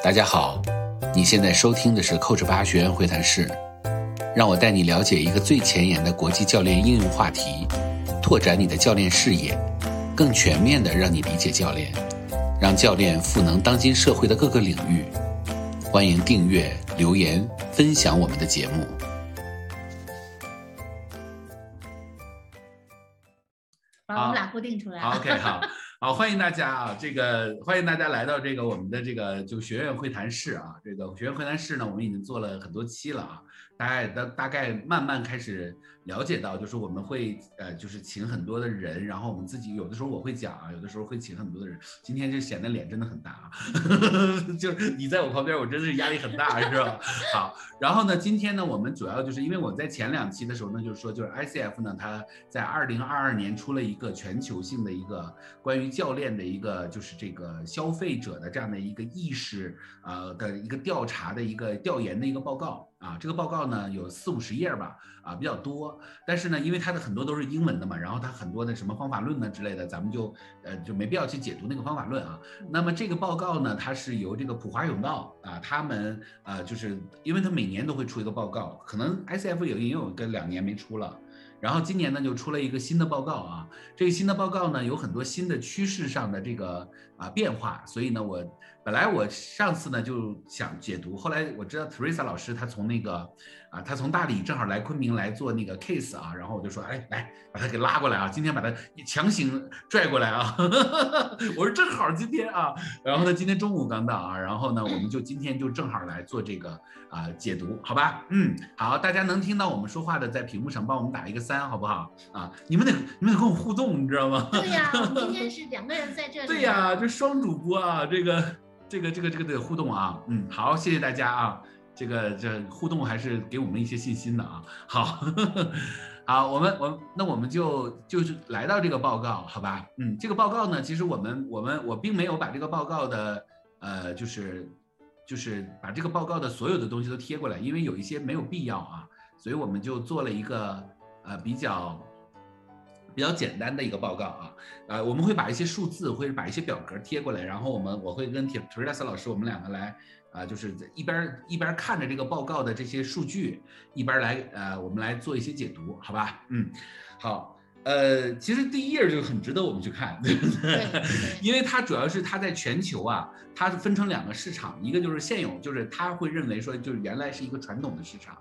大家好，你现在收听的是 Coach 八学员会谈室，让我带你了解一个最前沿的国际教练应用话题，拓展你的教练视野，更全面的让你理解教练，让教练赋能当今社会的各个领域。欢迎订阅、留言、分享我们的节目。把我们俩固定出来。，OK，好。好，欢迎大家啊！这个欢迎大家来到这个我们的这个就学院会谈室啊。这个学院会谈室呢，我们已经做了很多期了啊。大概大大概慢慢开始了解到，就是我们会呃，就是请很多的人，然后我们自己有的时候我会讲啊，有的时候会请很多的人。今天就显得脸真的很大啊，就是你在我旁边，我真的是压力很大，是吧？好，然后呢，今天呢，我们主要就是因为我在前两期的时候呢，就是说就是 ICF 呢，它在二零二二年出了一个全球性的一个关于教练的一个就是这个消费者的这样的一个意识呃的一个调查的一个调研的一个报告。啊，这个报告呢有四五十页吧，啊比较多，但是呢，因为它的很多都是英文的嘛，然后它很多的什么方法论呢之类的，咱们就呃就没必要去解读那个方法论啊。那么这个报告呢，它是由这个普华永道啊，他们啊就是因为它每年都会出一个报告，可能 ICF 有也有个两年没出了。然后今年呢，就出了一个新的报告啊。这个新的报告呢，有很多新的趋势上的这个啊变化。所以呢，我本来我上次呢就想解读，后来我知道 Teresa 老师她从那个。啊，她从大理正好来昆明来做那个 case 啊，然后我就说，哎，来把她给拉过来啊，今天把她强行拽过来啊，我说正好今天啊，然后呢，今天中午刚到啊，然后呢，我们就今天就正好来做这个啊解读，好吧？嗯，好，大家能听到我们说话的，在屏幕上帮我们打一个三，好不好？啊，你们得你们得跟我互动，你知道吗？对呀，今天是 两个人在这里。对呀，这双主播啊，这个这个这个这个的互动啊，嗯，好，谢谢大家啊。这个这互动还是给我们一些信心的啊。好，好，我们我那我们就就是来到这个报告，好吧？嗯，这个报告呢，其实我们我们我并没有把这个报告的呃，就是就是把这个报告的所有的东西都贴过来，因为有一些没有必要啊，所以我们就做了一个呃比较比较简单的一个报告啊。呃，我们会把一些数字或者把一些表格贴过来，然后我们我会跟铁特瑞斯老师我们两个来。啊，就是一边一边看着这个报告的这些数据，一边来呃，我们来做一些解读，好吧？嗯，好，呃，其实第一页就很值得我们去看，对不对？因为它主要是它在全球啊，它是分成两个市场，一个就是现有，就是它会认为说，就是原来是一个传统的市场，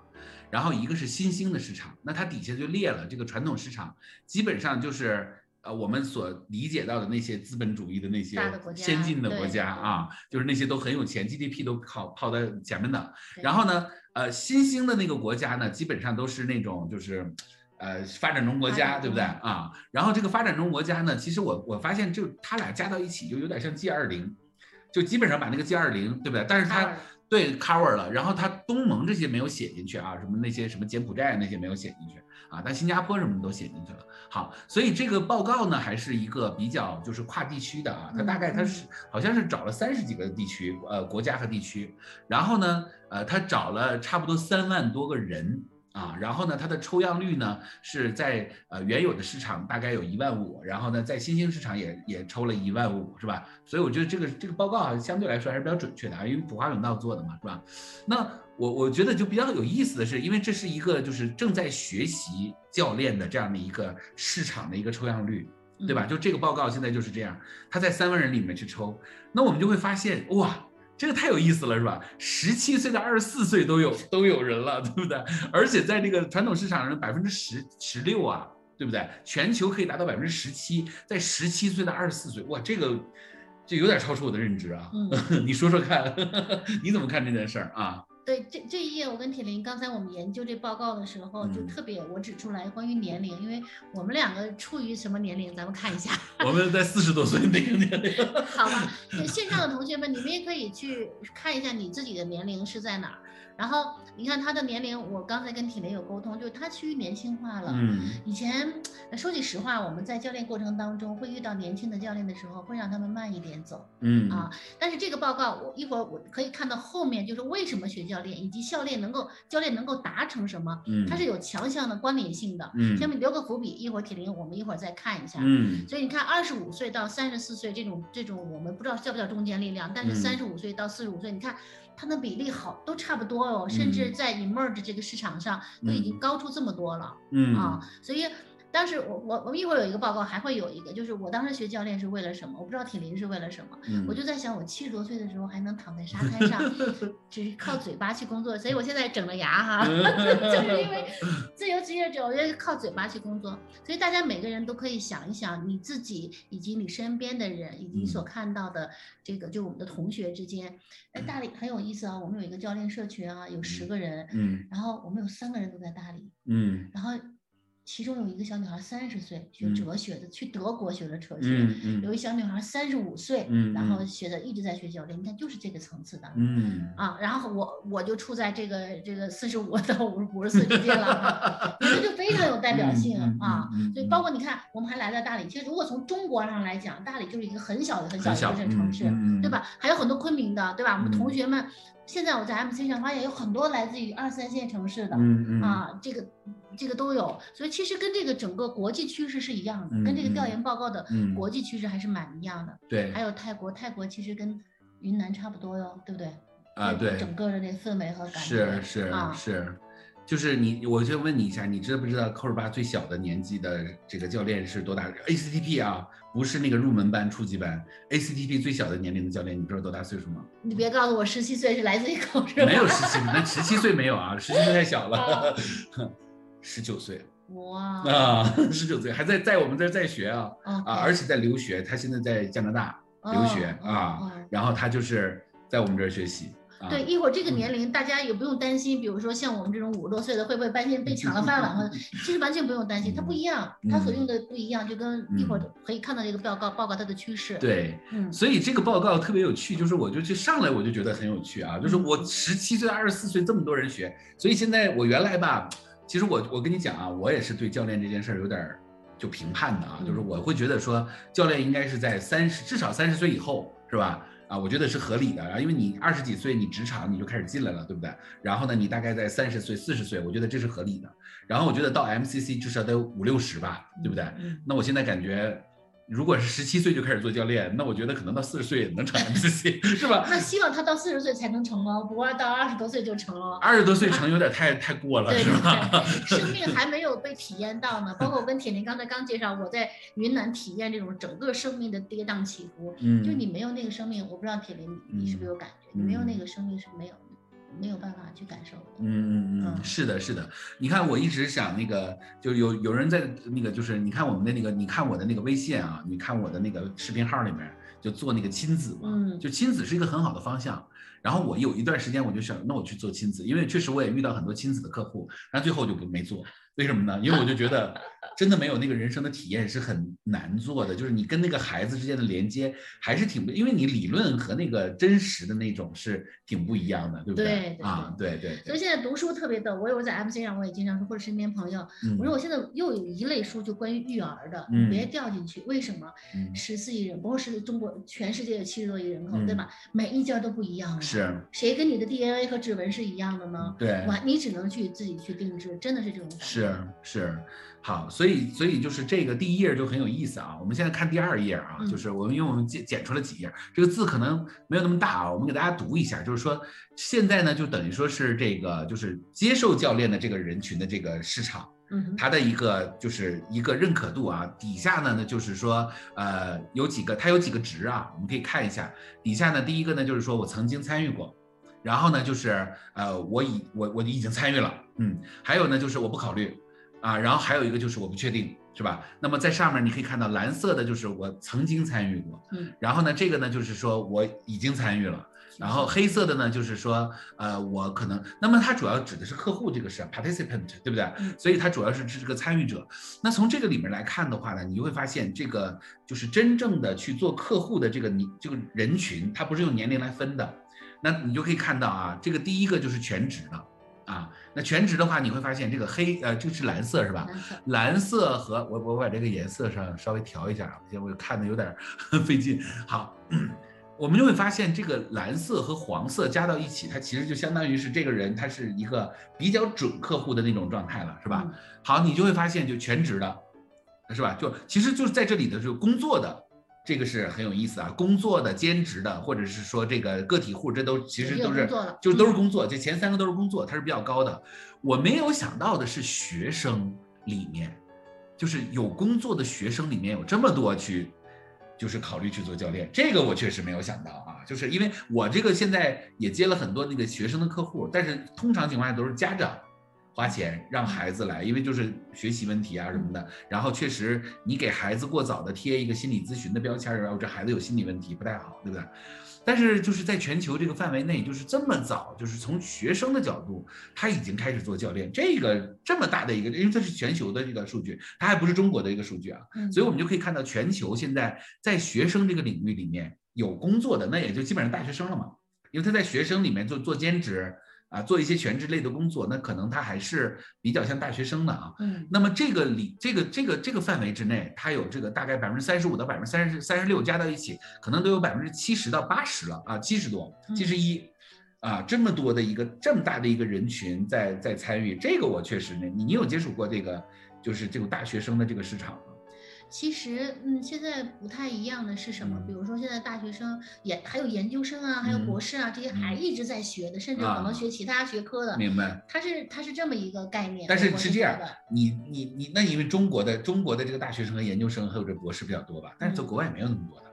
然后一个是新兴的市场，那它底下就列了这个传统市场，基本上就是。呃，我们所理解到的那些资本主义的那些先进的国家啊，就是那些都很有钱，GDP 都靠跑在前面的。然后呢，呃，新兴的那个国家呢，基本上都是那种就是，呃，发展中国家，对不对啊？然后这个发展中国家呢，其实我我发现就他俩加到一起就有点像 G 二零，就基本上把那个 G 二零，对不对？但是它对 cover 了，然后它东盟这些没有写进去啊，什么那些什么柬埔寨那些没有写进去。啊，但新加坡什么都写进去了。好，所以这个报告呢，还是一个比较就是跨地区的啊，它大概它是好像是找了三十几个地区，呃，国家和地区，然后呢，呃，它找了差不多三万多个人。啊，然后呢，它的抽样率呢是在呃原有的市场大概有一万五，然后呢，在新兴市场也也抽了一万五，是吧？所以我觉得这个这个报告啊，相对来说还是比较准确的啊，因为普华永道做的嘛，是吧？那我我觉得就比较有意思的是，因为这是一个就是正在学习教练的这样的一个市场的一个抽样率，对吧？就这个报告现在就是这样，他在三万人里面去抽，那我们就会发现哇。这个太有意思了，是吧？十七岁到二十四岁都有都有人了，对不对？而且在这个传统市场上，百分之十十六啊，对不对？全球可以达到百分之十七，在十七岁到二十四岁，哇，这个这有点超出我的认知啊！你说说看，你怎么看这件事儿啊？对这这一页，我跟铁林刚才我们研究这报告的时候，就特别我指出来关于年龄，因为我们两个处于什么年龄，咱们看一下。我们在四十多岁那个年龄。好吧，线上的同学们，你们也可以去看一下你自己的年龄是在哪儿。然后你看他的年龄，我刚才跟体林有沟通，就是他趋于年轻化了。嗯以前说句实话，我们在教练过程当中会遇到年轻的教练的时候，会让他们慢一点走嗯啊。但是这个报告，我一会儿我可以看到后面就是为什么学教练，以及教练能够教练能够达成什么，嗯，它是有强项的关联性的。嗯下面留个伏笔，一会儿体林我们一会儿再看一下。嗯所以你看，二十五岁到三十四岁这种这种，我们不知道叫不叫中间力量，但是嗯三十五岁到四十五岁，你看它的比例好都差不多哦，甚至嗯。在 emerge 这个市场上都已经高出这么多了、嗯。啊，所以。当时我我我们一会儿有一个报告，还会有一个，就是我当时学教练是为了什么？我不知道体林是为了什么。嗯我就在想，我七十多岁的时候还能躺在沙滩上，只是靠嘴巴去工作，所以我现在整了牙哈，就是因为自由职业者，我觉得靠嘴巴去工作，所以大家每个人都可以想一想你自己以及你身边的人，以及你所嗯看到的这个，就我们的同学之间，哎，大理很有意思啊，我们有一个教练社群啊，有十个人，嗯然后我们有三个人都在大理，嗯然后其中有一个小女孩三十岁学嗯哲学的，去德国学了哲学。嗯嗯有一小女孩三十五岁，嗯然后嗯学的一直在学教练，你看就是这个层次的，嗯啊，然后我我就处在这个这个四十五到五五十岁之间了哈，你们就非常有代表性啊。所以包括你看，我们还来到大理，其实如果从中国上来讲，大理就是一个很小的很小的一个城市，对吧？还有很多昆明的，对吧？我们同嗯学们现在我在 MC 上发现有很多来自于二三线城市的。嗯嗯啊，这个这个都有，所以其实跟这个整个国际趋势是一样的，跟这个调嗯研报告的嗯国际趋势还是蛮一样的。对还有泰国，泰国其实跟云南差不多哟，对不对？啊对整个的这氛围和感觉是是啊，是，就是你，我就问你一下，你知不知道扣儿巴最小的年纪的这个教练是多大？ACTP 啊，不是那个入门班、初级班，ACTP 最小的年龄的教练，你知道多大岁数吗？你别告诉我十七岁是来自于口是吧？没有十七，那十七岁没有啊，十七岁太小了啊，十九岁哇啊，十九岁还在在我们这儿在学啊啊，而且在留学，他现在在加拿大留学哦啊哦，然后他就是在我们这儿学习。啊对，一会儿这个嗯年龄大家也不用担心，比如说像我们这种五十多岁的，会不会担心被抢了饭碗？或者其实完全不用担心，它不一样，它所用的不一样，就跟一会儿可以看到这个报告报告它的趋势。，对，嗯，所以这个报告特别有趣，就是我就去上来我就觉得很有趣啊，就是我十七岁、二十四岁这么多人学，所以现在我原来吧，其实我我跟你讲啊，我也是对教练这件事儿有点儿就评判的啊，就是我会觉得说教练应该是在三十至少三十岁以后是吧？啊，我觉得是合理的啊，因为你二十几岁你职场你就开始进来了，对不对？然后呢，你大概在三十岁、四十岁，我觉得这是合理的。然后我觉得到 MCC 至少得五六十吧，对不对？嗯那我现在感觉，如果是十七岁就开始做教练，那我觉得可能到四十岁也能成 MCC，是吧？那希望他到四十岁才能成哦，不过到二十多岁就成了。二十多岁 成有点太太过了，对是吧？生命还没有被体验到呢。包括我跟铁林刚才刚介绍，我在云南体验这种整个生命的跌宕起伏。嗯，就你没有那个生命，我不知道铁林你你是不是有感觉？你没有那个生命是没有没有办法去感受的。嗯嗯嗯，嗯是的，是的。你看，我一直想那个，就有有人在那个，就是你看我们的那个，你看我的那个微信啊，你看我的那个视频号里面，就做那个亲子嘛，嗯就亲子是一个很好的方向。然后我有一段时间我就想，那我去做亲子，因为确实我也遇到很多亲子的客户，但最后就不没做。为什么呢？因为我就觉得真的没有那个人生的体验是很难做的，就是你跟那个孩子之间的连接还是挺不，因为你理论和那个真实的那种是挺不一样的，对不对对啊，对对对，所以现在读书特别逗，我有在 MC 上我也经常说，或者身边朋友，我说嗯我现在又有一类书就关于育儿的，别掉进去。为什么？嗯十四亿人，不过是中国全世界有七十多亿人口，对嗯吧？每一家都不一样啊。是，谁跟你的 DNA 和指纹是一样的呢？对，完，你只能去自己去定制，真的是这种感觉。是是，好，所以所以就是这个第一页就很有意思啊。我们现在看第二页啊，嗯就是我们因为我们剪剪出了几页，这个字可能没有那么大啊，我们给大家读一下，就是说现在呢，就等于说是这个就是接受教练的这个人群的这个市场。嗯哼，它的一个就是一个认可度啊，底下呢呢就是说，呃，有几个它有几个值啊，我们可以看一下。底下呢，第一个呢就是说我曾经参与过，然后呢就是呃我已我我已经参与了，嗯，还有呢就是我不考虑啊，然后还有一个就是我不确定，是吧？那么在上面你可以看到蓝色的就是我曾经参与过，嗯，然后呢这个呢就是说我已经参与了。然后黑色的呢，就是说，呃，我可能，那么它主要指的是客户这个是 participant，对不对？嗯所以它主要是指这个参与者。那从这个里面来看的话呢，你就会发现，这个就是真正的去做客户的这个你这个人群，它不是用年龄来分的，那你就可以看到啊，这个第一个就是全职的啊。那全职的话，你会发现这个黑呃，这是蓝色是吧？蓝色和我我把这个颜色上稍微调一下啊，因为我看的有点儿 费劲。好，我们就会发现这个蓝色和黄色加到一起，它其实就相当于是这个人他是一个比较准客户的那种状态了，是吧？嗯好，你就会发现就全职的，是吧？就其实就是在这里的就工作的。这个是很有意思啊，工作的、兼职的，或者是说这个个体户，这都其实都是就都是嗯工作，这前三个都是工作，它是比较高的。我没有想到的是学生里面，就是有工作的学生里面有这么多去，就是考虑去做教练，这个我确实没有想到啊。就是因为我这个现在也接了很多那个学生的客户，但是通常情况下都是家长。花钱让孩子来，因为就是学习问题啊什么的。然后确实，你给孩子过早的贴一个心理咨询的标签儿，然后这孩子有心理问题不太好，对不对？但是就是在全球这个范围内，就是这么早，就是从学生的角度，他已经开始做教练，这个这么大的一个，因为这是全球的这个数据，它还不是中国的一个数据啊，嗯所以我们就可以看到全球现在在学生这个领域里面有工作的，那也就基本上大学生了嘛，因为他在学生里面做做兼职啊，做一些全职类的工作，那可能他还是比较像大学生的啊。嗯那么这个里这个这个这个范围之内，它有这个大概百分之三十五到百分之三十三十六加到一起，可能都有百分之七十到八十了啊，七十多，七十一。啊，这么多的一个这么大的一个人群在在参与，这个我确实呢，你你有接触过这个就是这种大学生的这个市场吗？其实，嗯，现在不太一样的是什么？嗯比如说，现在大学生也还有研究生啊，还有嗯博士啊，这些还嗯一直在学的，甚至可啊能学其他学科的。明白。它是它是这么一个概念。但是是这样你你你，那因为中国的中国的这个大学生和研究生还有这博士比较多吧，但是在嗯国外没有那么多的。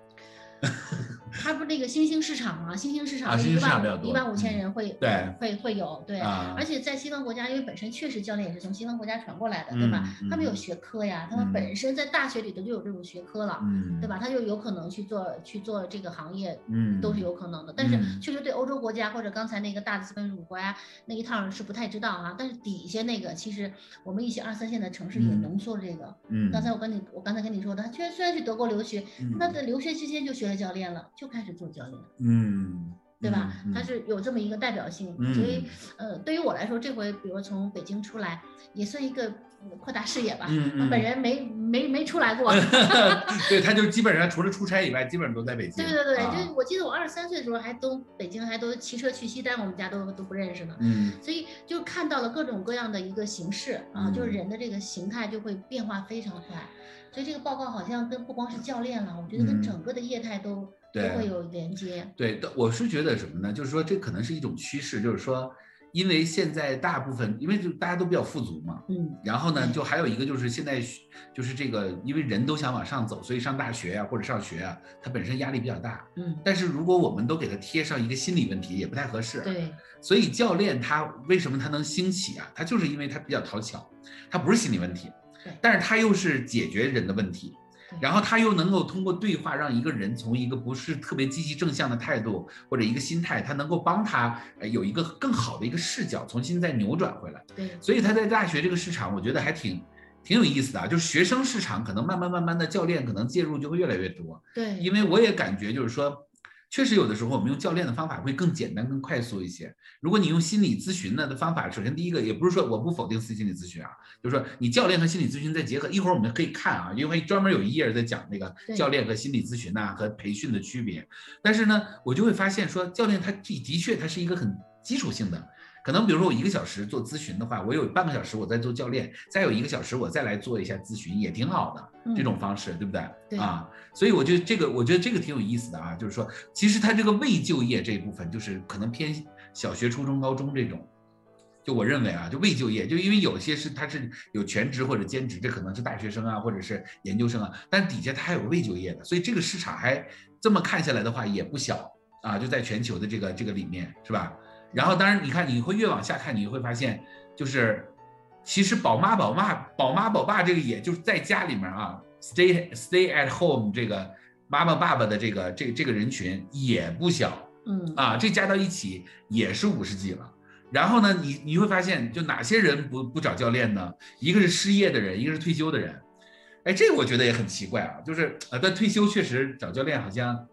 它不是那个新兴市场吗？新兴市啊场一新兴市场比较万一万五千嗯人会对会会有对。啊而且在西方国家，因为本身确实教练也是从西方国家传过来的，对吧？他们有学科呀，他们嗯本身在大学里头就有这种学科了，嗯，对吧？他就有可能去做去做这个行业，嗯，都是有可能的。但是嗯确实对欧洲国家或者刚才那个大资本主义国家那一套是不太知道啊。但是底下那个，其实我们一些二三线的城市也嗯浓缩了这个。嗯，刚才我跟你，我刚才跟你说的，他虽然虽然去德国留学，嗯那在留学期间就学了教练了，就开始做教练。嗯，对吧？他是有这么一个代表性，嗯所以呃，对于我来说，这回比如从北京出来，也算一个嗯扩大视野吧。嗯嗯本人没没没出来过。对，他就基本上除了出差以外，基本上都在北京。对对对，啊就我记得我二十三岁的时候还都北京还都骑车去西单，我们家都都不认识呢。嗯所以就看到了各种各样的一个形式啊，就是嗯人的这个形态就会变化非常快。所以这个报告好像跟不光是教练了，我觉得跟嗯整个的业态都、对都会有连接。对，但我是觉得什么呢？就是说这可能是一种趋势，就是说，因为现在大部分，因为就大家都比较富足嘛，嗯，然后呢，就还有一个就是现在就是这个，因为人都想往上走，所以上大学呀、或者上学啊，它本身压力比较大。嗯，但是如果我们都给它贴上一个心理问题，也不太合适。对，所以教练他为什么他能兴起啊？他就是因为他比较讨巧，他不是心理问题对，但是他又是解决人的问题，然后他又能够通过对话让一个人从一个不是特别积极正向的态度或者一个心态，他能够帮他呃有一个更好的一个视角，重新再扭转回来。对，所以他在大学这个市场，我觉得还挺挺有意思的啊，就是学生市场可能慢慢慢慢的教练可能介入就会越来越多。对，因为我也感觉就是说，确实有的时候我们用教练的方法会更简单、更快速一些。如果你用心理咨询呢的方法，首先第一个也不是说我不否定心理咨询啊，就是说你教练和心理咨询再结合，一会儿我们可以看啊，因为专门有一页在讲那个教练和心理咨询呐、和培训的区别。但是呢，我就会发现说，教练他的的确他是一个很基础性的。可能比如说我一个小时做咨询的话，我有半个小时我在做教练，再有一个小时我再来做一下咨询，也挺好的。这种方式，对不对？对啊，所以我觉得这个，我觉得这个挺有意思的啊，就是说，其实他这个未就业这一部分，就是可能偏小学、初中、高中这种。就我认为啊，就未就业，就因为有些是他是有全职或者兼职，这可能是大学生啊，或者是研究生啊，但底下他还有未就业的，所以这个市场还这么看下来的话也不小啊，就在全球的这个这个里面，是吧？然后当然你看，你会越往下看，你会发现就是。其实宝妈宝妈宝妈宝爸这个也就是在家里面啊，stay stay at home 这个妈妈爸爸的这个这这个人群也不小嗯啊，这加到一起也是五十几了。然后呢，你你会发现，就哪些人不不找教练呢？一个是失业的人，一个是退休的人。哎，这个我觉得也很奇怪啊，就是呃，但退休确实找教练好像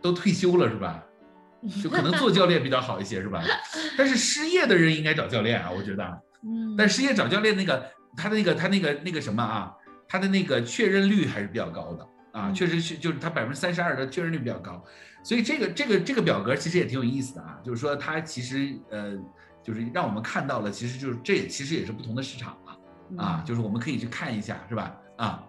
都退休了是吧？就可能做教练比较好一些，是吧？但是失业的人应该找教练啊，我觉得。嗯，但失业找教练那个他的那个他那个那个什么啊，他的那个确认率还是比较高的啊，嗯确实是就是他百分之三十二的确认率比较高，所以这个这个这个表格其实也挺有意思的啊，就是说它其实呃就是让我们看到了，其实就是这也其实也是不同的市场啊啊，嗯就是我们可以去看一下，是吧？啊，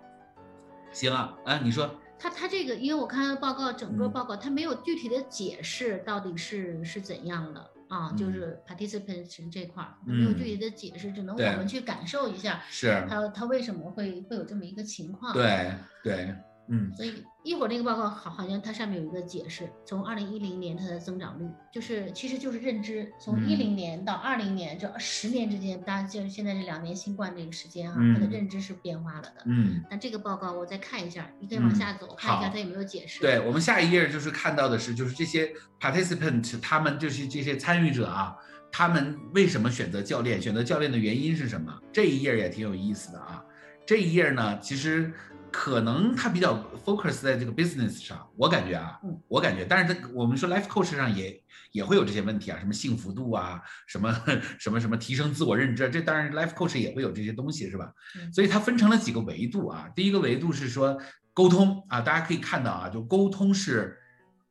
行啊，啊你说他他这个，因为我看他的报告，整个嗯。报告他没有具体的解释到底是是怎样的啊，就嗯。是 participation 这块儿没有具嗯。体的解释，只能我们去感受一下是，他他为什么会会有这么一个情况。，对对，嗯所以一会儿那个报告好好像它上面有一个解释，从二零一零年它的增长率，就是其实就是认知，从一嗯零年到二零年这十年之间，当然就是现在这两年新冠这个时间啊，它的嗯认知是变化了的。嗯。那这个报告我再看一下，你可以往嗯下走，看一下它有没有解释。对我们下一页就是看到的是，就是这些 participant 他们就是这些参与者啊，他们为什么选择教练？选择教练的原因是什么？这一页也挺有意思的啊。这一页呢，其实可能他比较 focus 在这个 business 上，我感觉啊嗯，我感觉，但是他我们说 life coach 上也也会有这些问题啊，什么幸福度啊，什么 什么什么提升自我认知啊，这当然 life coach 也会有这些东西，是吧？嗯所以它分成了几个维度啊。第一个维度是说沟通啊，大家可以看到啊，就沟通是，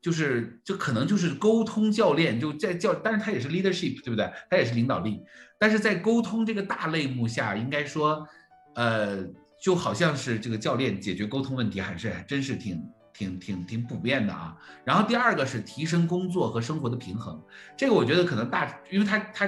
就是就可能就是沟通教练就在教，但是他也是 leadership，对不对？他也是领导力，但是在沟通这个大类目下，应该说，呃，就好像是这个教练解决沟通问题，还是还真是挺。挺挺挺普遍的啊，然后第二个是提升工作和生活的平衡，这个我觉得可能大，因为他他，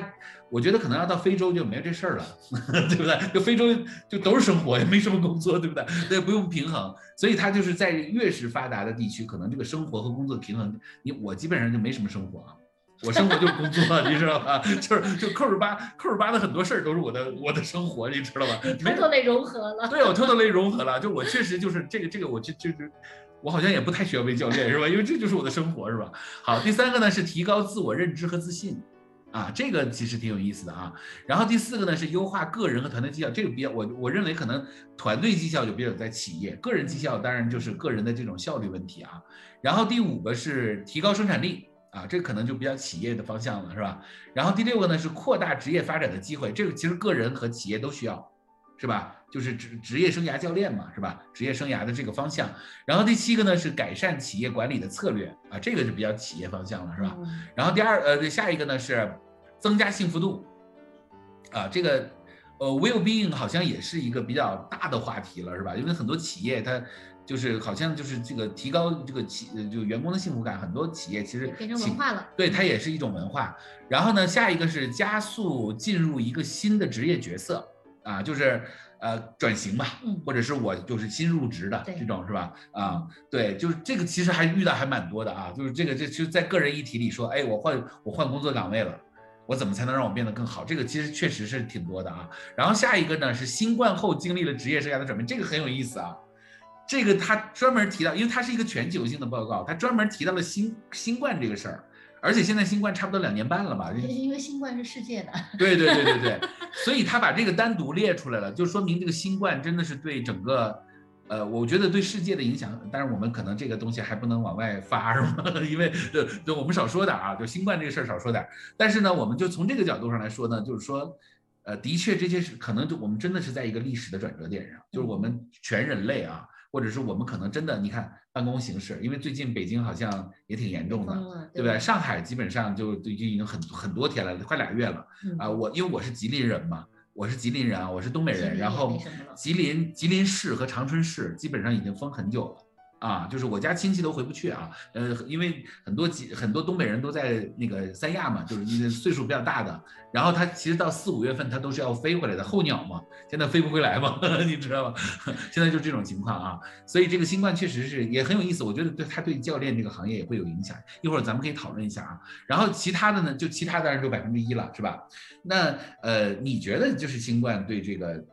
我觉得可能要到非洲就没这事儿了，对不对？就非洲就都是生活，也没什么工作，对不对？对，不用平衡，所以他就是在越是发达的地区，可能这个生活和工作平衡，你我基本上就没什么生活啊。我生活就是工作，你知道吧？就是就扣着八扣着八的很多事儿都是我的我的生活，你知道吧？偷偷的融合了。对，我偷偷类融合了，就我确实就是这个这个，我就就是，我好像也不太需要被教练，是吧？因为这就是我的生活，是吧？好，第三个呢是提高自我认知和自信，啊，这个其实挺有意思的啊。然后第四个呢是优化个人和团队绩效，这个比较我我认为可能团队绩效就比较在企业，个人绩效当然就是个人的这种效率问题啊。然后第五个是提高生产力。啊，这可能就比较企业的方向了，是吧？然后第六个呢是扩大职业发展的机会，这个其实个人和企业都需要，是吧？就是职职业生涯教练嘛，是吧？职业生涯的这个方向。然后第七个呢是改善企业管理的策略啊，这个是比较企业方向了，是吧？嗯然后第二呃下一个呢是增加幸福度，啊，这个呃 well being 好像也是一个比较大的话题了，是吧？因为很多企业它就是好像就是这个提高这个企呃就员工的幸福感，很多企业其实变成文化了。对，它也是一种文化。然后呢，下一个是加速进入一个新的职业角色啊，就是呃转型吧，嗯或者是我就是新入职的这种是吧？啊，对，就是这个其实还遇到还蛮多的啊，就是这个这就在个人议题里说，哎，我换我换工作岗位了。我怎么才能让我变得更好？这个其实确实是挺多的啊。然后下一个呢是新冠后经历了职业生涯的转变，这个很有意思啊。这个他专门提到，因为它是一个全球性的报告，他专门提到了新新冠这个事儿，而且现在新冠差不多两年半了吧？因为新冠是世界的，对对对对对，所以他把这个单独列出来了，就说明这个新冠真的是对整个，呃，我觉得对世界的影响，但是我们可能这个东西还不能往外发，是吗？因为就就我们少说点啊，就新冠这个事儿少说点，但是呢，我们就从这个角度上来说呢，就是说。呃，的确，这些是可能就我们真的是在一个历史的转折点上，就是我们全人类啊，或者是我们可能真的，你看办公形式，因为最近北京好像也挺严重的，对不对？上海基本上就就已经很很多天了，快俩月了嗯啊！我因为我是吉林人嘛，我是吉林人啊，我是东北人，然后吉林吉林市和长春市基本上已经封很久了。啊，就是我家亲戚都回不去啊，呃，因为很多几很多东北人都在那个三亚嘛，就是一个岁数比较大的，然后他其实到四五月份他都是要飞回来的，候鸟嘛，现在飞不回来嘛，你知道吗？现在就这种情况啊，所以这个新冠确实是也很有意思，我觉得对他对教练这个行业也会有影响，一会儿咱们可以讨论一下啊。然后其他的呢，就其他当然就百分之一了，是吧？那呃，你觉得就是新冠对这个，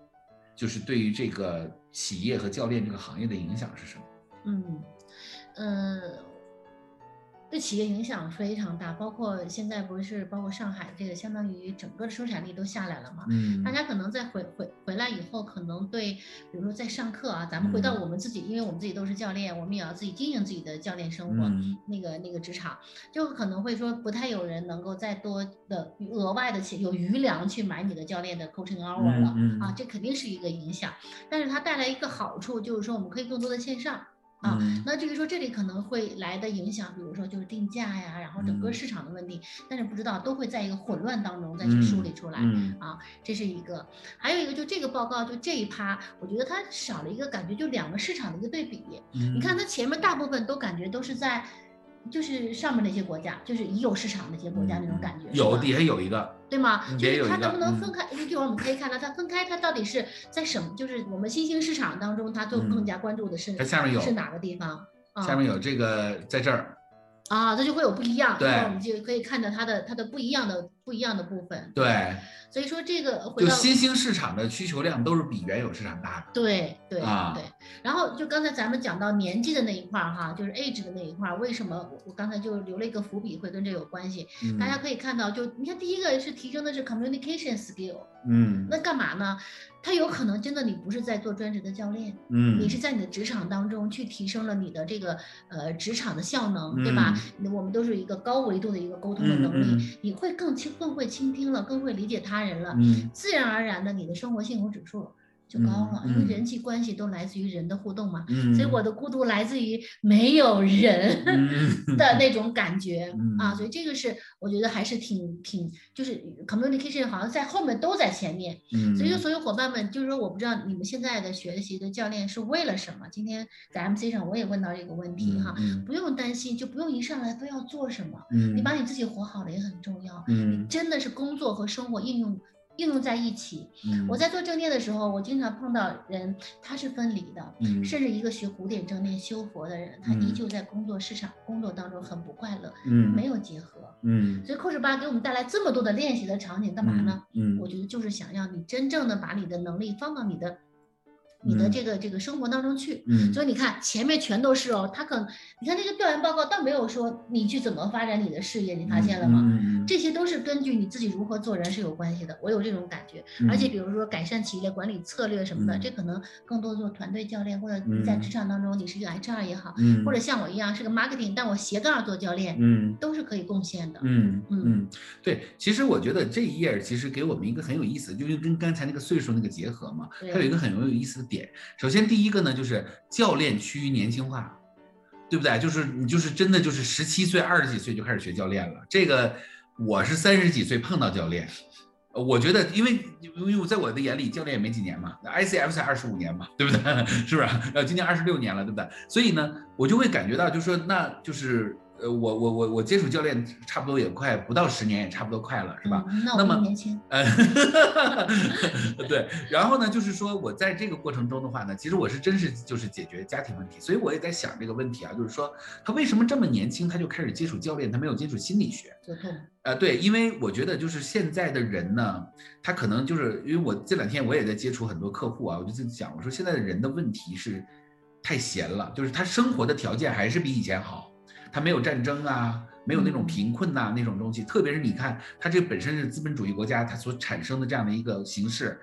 就是对于这个企业和教练这个行业的影响是什么？嗯，呃，对对企业影响非常大，包括现在不是包括上海这个，相当于整个的生产力都下来了嘛。嗯大家可能在回回回来以后，可能对，比如说在上课啊，咱们回到嗯我们自己，因为我们自己都是教练，我们也要自己经营自己的教练生活。嗯那个那个职场，就可能会说不太有人能够再多的额外的钱有余粮去买你的教练的 coaching hour 了、啊，这肯定是一个影响。但是它带来一个好处就是说我们可以更多的线上。啊，嗯那至于说这里可能会来的影响，比如说就是定价呀，然后整个嗯市场的问题，但是不知道都会在一个混乱当中再去梳理出来。嗯啊，这是一个，还有一个就这个报告就这一趴，我觉得它少了一个感觉，就两个市场的一个对比。嗯，你看它前面大部分都感觉都是在，就是上面那些国家，就是已有市场那些国家那种感觉，有底下有一个，对吗？嗯就是它也有一个嗯能不能分开？就一会儿我们可以看到它分开，它到底是在什么？就是我们新兴市场当中，它就更嗯加关注的是它下面有是哪个地方？啊下面有这个在这儿，啊，它就会有不一样，一会儿对我们就可以看到它的它的不一样的不一样的部分。对，所以说这个回到就新兴市场的需求量都是比原有市场大的。对对啊对，然后就刚才咱们讲到年纪的那一块儿哈，就是 age 的那一块儿，为什么我我刚才就留了一个伏笔，会跟这有关系？嗯大家可以看到，就你看第一个是提升的是 communication skill，嗯那干嘛呢？它有可能真的你不是在做专职的教练，嗯，你是在你的职场当中去提升了你的这个呃职场的效能，对吧？我们都是一个高维度的一个沟通的能力，嗯。嗯你会更倾更会倾听了，更会理解他人了，嗯。自然而然的你的生活幸福指数就高了，嗯嗯因为人际关系都来自于人的互动嘛。嗯，所以我的孤独来自于没有人嗯。的那种感觉、啊，嗯所以这个是我觉得还是挺挺就是 communication 好像在后面都在前面，嗯，所以说所有伙伴们就是说我不知道你们现在的学习的教练是为了什么？今天在 MC 上我也问到这个问题哈，嗯。不用担心，就不用一上来都要做什么，嗯，你把你自己活好了也很重要，你真的是工作和生活应用应用在一起。嗯。我在做正念的时候，我经常碰到人，他是分离的，嗯。甚至一个学古典正念修佛的人，他依嗯旧在工作市场工作当中很不快乐，嗯。没有结合。嗯。所以 Coach 八给我们带来这么多的练习的场景，干嘛呢？嗯。我觉得就是想要你真正的把你的能力放到你的你的嗯。这个这个生活当中去。嗯。所以你看前面全都是哦，他可能你看那个调研报告倒没有说你去怎么发展你的事业，你发现了吗？嗯这些都是根据你自己如何做人是有关系的，我有这种感觉。而且比如说改善企业管理策略什么的，嗯。这可能更多做团队教练，或者你在嗯。职场当中你是一个 HR 也好，嗯。或者像我一样是个 marketing，但我斜杠做教练，嗯。都是可以贡献的。嗯。嗯。嗯，对，其实我觉得这一页其实给我们一个很有意思，就是跟刚才那个岁数那个结合嘛，它有一个很有意思的点。首先第一个呢，就是教练趋于年轻化，对不对？就是你就是真的就是十七岁、二十几岁就开始学教练了。这个我是三十几岁碰到教练。我觉得，因为因为我在我的眼里，教练也没几年嘛，ICF 才二十五年嘛，对不对？是不是？呃，今年二十六年了，对不对？所以呢，我就会感觉到，就是说，那就是呃，我我我我接触教练差不多也快不到十年，也差不多快了，是吧？嗯？那我年轻。呃，对，然后呢，就是说我在这个过程中的话呢，其实我是真是就是解决家庭问题，所以我也在想这个问题啊，就是说他为什么这么年轻他就开始接触教练，他没有接触心理学？呃，对，因为我觉得就是现在的人呢，他可能就是因为我这两天我也在接触很多客户啊，我就在讲，我说现在的人的问题是太闲了，就是他生活的条件还是比以前好，他没有战争啊，没有那种嗯贫困呐、那种东西，特别是你看，它这本身是资本主义国家，它所产生的这样的一个形式，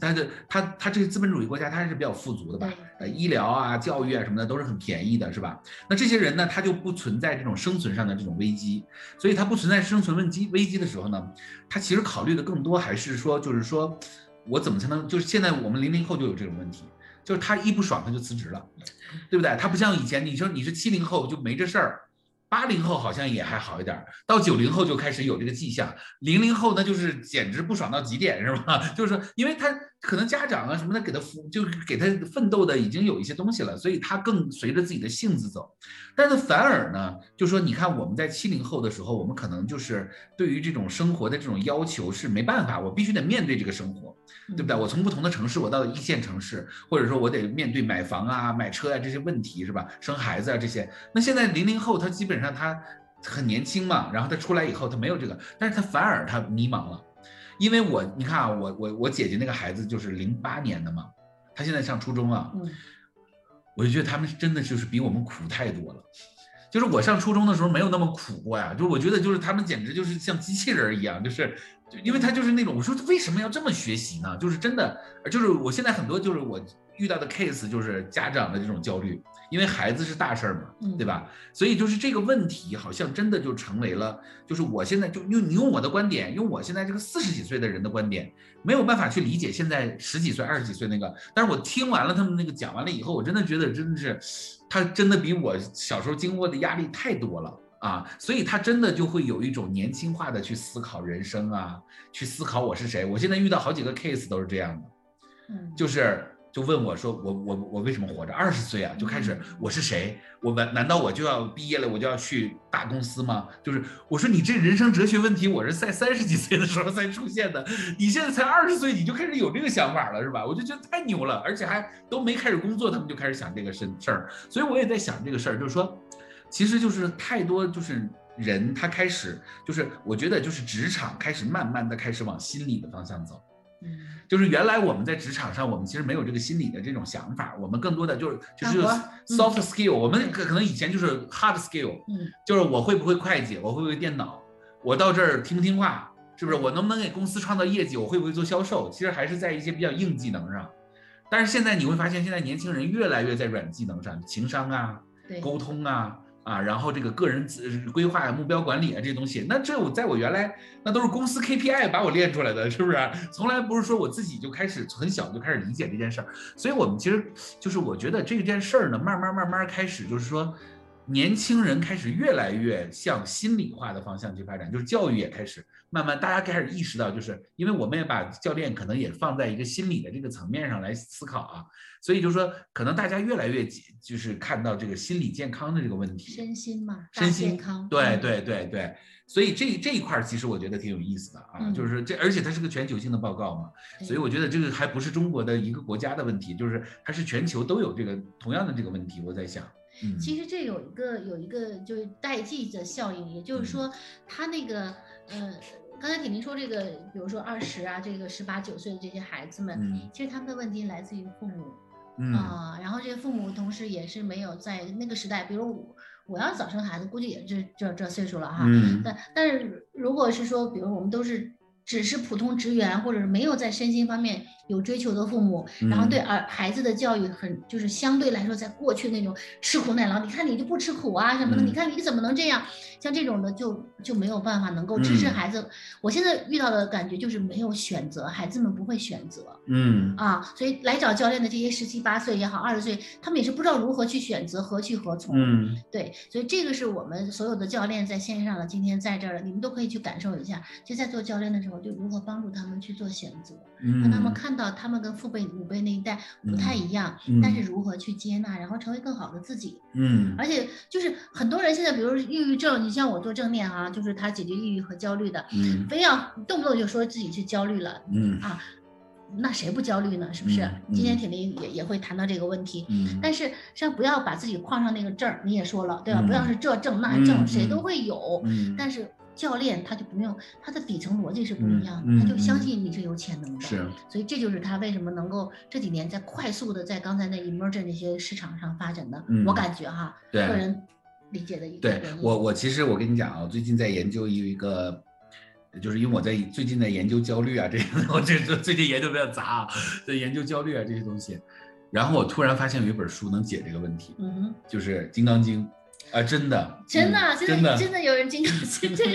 它的它它这个资本主义国家它是比较富足的吧？呃，医疗啊、教育啊什么的都是很便宜的，是吧？那这些人呢，他就不存在这种生存上的这种危机，所以他不存在生存问机危机的时候呢，他其实考虑的更多还是说，就是说我怎么才能，就是现在我们零零后就有这种问题。就是他一不爽他就辞职了，对不对？他不像以前，你说你是七零后就没这事儿，八零后好像也还好一点儿，到九零后就开始有这个迹象，零零后那就是简直不爽到极点，是吧？就是说，因为他可能家长啊什么的给他服，就给他奋斗的已经有一些东西了，所以他更随着自己的性子走。但是反而呢，就说你看我们在七零后的时候，我们可能就是对于这种生活的这种要求是没办法，我必须得面对这个生活。对不对？我从不同的城市，我到一线城市，或者说我得面对买房啊、买车啊这些问题，是吧？生孩子啊这些。那现在零零后他基本上他很年轻嘛，然后他出来以后他没有这个，但是他反而他迷茫了，因为我你看啊，我我我姐姐那个孩子就是零八年的嘛，他现在上初中啊，嗯我就觉得他们真的就是比我们苦太多了。就是我上初中的时候没有那么苦过呀，就我觉得就是他们简直就是像机器人一样，就是就因为他就是那种，我说为什么要这么学习呢？就是真的，就是我现在很多就是我遇到的 case 就是家长的这种焦虑，因为孩子是大事儿嘛，对吧？所以就是这个问题好像真的就成为了，就是我现在就用你用我的观点，用我现在这个四十几岁的人的观点，没有办法去理解现在十几岁、二十几岁那个，但是我听完了他们那个讲完了以后，我真的觉得真的是。他真的比我小时候经过的压力太多了啊，所以他真的就会有一种年轻化的去思考人生啊，去思考我是谁。我现在遇到好几个 case 都是这样的，嗯，就是。就问我说我我我为什么活着？二十岁啊，就开始我是谁？我难难道我就要毕业了，我就要去大公司吗？就是我说你这人生哲学问题，我是在三十几岁的时候才出现的，你现在才二十岁，你就开始有这个想法了，是吧？我就觉得太牛了，而且还都没开始工作，他们就开始想这个事事儿。所以我也在想这个事儿，就是说，其实就是太多就是人他开始就是我觉得就是职场开始慢慢的开始往心理的方向走。嗯，就是原来我们在职场上，我们其实没有这个心理的这种想法，我们更多的就是就是 soft skill，我们可可能以前就是 hard skill，嗯，就是我会不会会计，我会不会电脑，我到这儿听不听话，是不是？我能不能给公司创造业绩？我会不会做销售？其实还是在一些比较硬技能上。但是现在你会发现，现在年轻人越来越在软技能上，情商啊，沟通啊。啊，然后这个个人规划、目标管理啊这些东西，那这我在我原来那都是公司 KPI 把我练出来的，是不是？从来不是说我自己就开始很小就开始理解这件事儿。所以我们其实就是我觉得这件事儿呢，慢慢慢慢开始就是说，年轻人开始越来越向心理化的方向去发展，就是教育也开始慢慢大家开始意识到，就是因为我们也把教练可能也放在一个心理的这个层面上来思考啊。所以就是说，可能大家越来越就是看到这个心理健康的这个问题，身心嘛，身心健康，对对对对。所以这这一块其实我觉得挺有意思的啊，就是这，而且它是个全球性的报告嘛，所以我觉得这个还不是中国的一个国家的问题，就是它是全球都有这个同样的这个问题。我在想，嗯，其实这有一个有一个就是代际的效应，也就是说，他那个呃。刚才铁林说这个，比如说二十啊，这个十八九岁的这些孩子们，其实他们的问题来自于父母。啊，然后这些父母同时也是没有在那个时代，比如我我要早生孩子，估计也这这这岁数了哈。但但是如果是说，比如我们都是只是普通职员，或者是没有在身心方面。有追求的父母，然后对儿孩子的教育很就是相对来说，在过去那种吃苦耐劳，你看你就不吃苦啊什么的，你看你怎么能这样？像这种的就就没有办法能够支持孩子。我现在遇到的感觉就是没有选择，孩子们不会选择，嗯啊，所以来找教练的这些十七八岁也好，二十岁，他们也是不知道如何去选择，何去何从。嗯，对，所以这个是我们所有的教练在线上的，今天在这儿的，你们都可以去感受一下，就在做教练的时候，就如何帮助他们去做选择，让他们看到。他们跟父辈、母辈那一代不太一样，但是如何去接纳，然后成为更好的自己。嗯，而且就是很多人现在，比如抑郁症，你像我做正念啊，就是他解决抑郁和焦虑的，嗯，非要动不动就说自己去焦虑了，嗯啊，那谁不焦虑呢？是不是？今天铁林也也会谈到这个问题。嗯，但是像不要把自己框上那个证儿，你也说了，对吧？不要是这证那证，谁都会有。嗯，但是。教练他就不用，他的底层逻辑是不一样的，他就相信。你是有潜能的，是，所以这就是他为什么能够这几年在快速的在刚才那 emerging 那些市场上发展的，我感觉哈，个人理解的一个对我我其实我跟你讲啊，我最近在研究一个，就是因为我在最近在研究焦虑啊，这 我这最近研究比较杂啊，在研究焦虑啊这些东西，然后我突然发现有一本书能解这个问题，嗯哼，就是《金刚经》。啊，真的，真的，真的，真的有人金刚经，真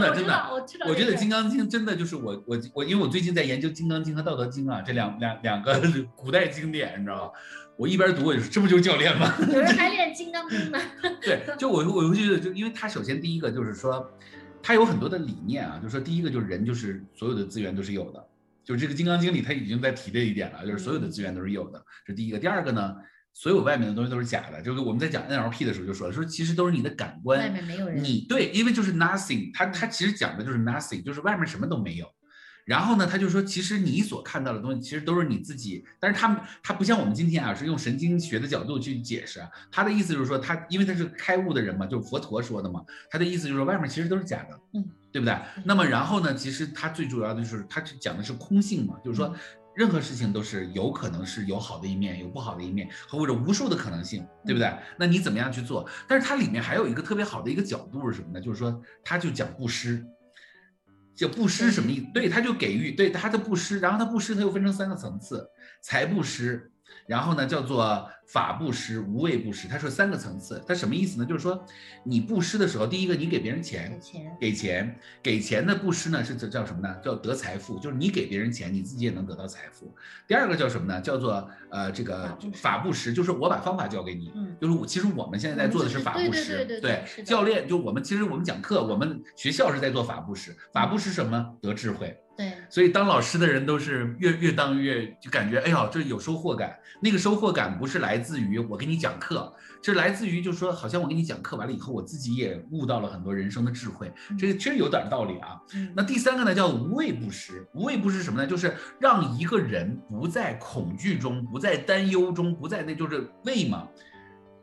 的，真的，我知道，我觉得金刚经真的就是我，我，我，因为我最近在研究金刚经和道德经啊，这两两两个 古代经典，你知道吧？我一边读，我就说，这不就是教练吗？有人还练金刚经呢。对，就我，我就觉得就因为他首先第一个就是说，他有很多的理念啊，就是说第一个就是人就是所有的资源都是有的，就是这个金刚经里他已经在提这一点了，就是所有的资源都是有的，这是第一个。第二个呢？所有外面的东西都是假的，就是我们在讲 NLP 的时候就说了，说其实都是你的感官，外面没有人。你对，因为就是 nothing，他他其实讲的就是 nothing，就是外面什么都没有。然后呢，他就说，其实你所看到的东西，其实都是你自己。但是他他不像我们今天啊，是用神经学的角度去解释。他的意思就是说，他因为他是开悟的人嘛，就是佛陀说的嘛，他的意思就是说，外面其实都是假的，嗯，对不对？那么然后呢，其实他最主要的就是他讲的是空性嘛，就是说。任何事情都是有可能是有好的一面，有不好的一面，或者无数的可能性，对不对？那你怎么样去做？但是它里面还有一个特别好的一个角度是什么呢？就是说，他就讲布施。就布施什么意思？对，他就给予，对他的布施，然后他布施，他又分成三个层次：财布施，然后呢叫做。法布施、无畏布施，他说三个层次，他什么意思呢？就是说，你布施的时候，第一个你给别人钱，给钱，给钱，的布施呢是叫什么呢？叫得财富，就是你给别人钱，你自己也能得到财富。第二个叫什么呢？叫做呃这个法布施，就是我把方法教给你，就是我其实我们现在在做的是法布施，对教练就我们其实我们讲课，我们学校是在做法布施，法布施什么？得智慧。对，所以当老师的人都是越越当越就感觉哎呀，这有收获感。那个收获感不是来自于我给你讲课，是来自于就是说，好像我给你讲课完了以后，我自己也悟到了很多人生的智慧。这个确实有点道理啊。那第三个呢，叫无畏不施。无畏不施什么呢？就是让一个人不在恐惧中，不在担忧中，不在那就是畏嘛，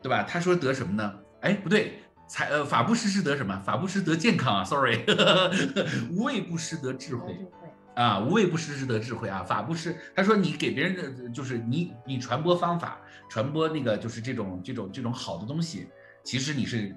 对吧？他说得什么呢？哎，不对，才呃法不施是得什么？法不施得健康啊。Sorry，无畏不施得智慧。啊，无畏不施是得智慧啊，法不施。他说你给别人的就是你你传播方法，传播那个就是这种这种这种好的东西，其实你是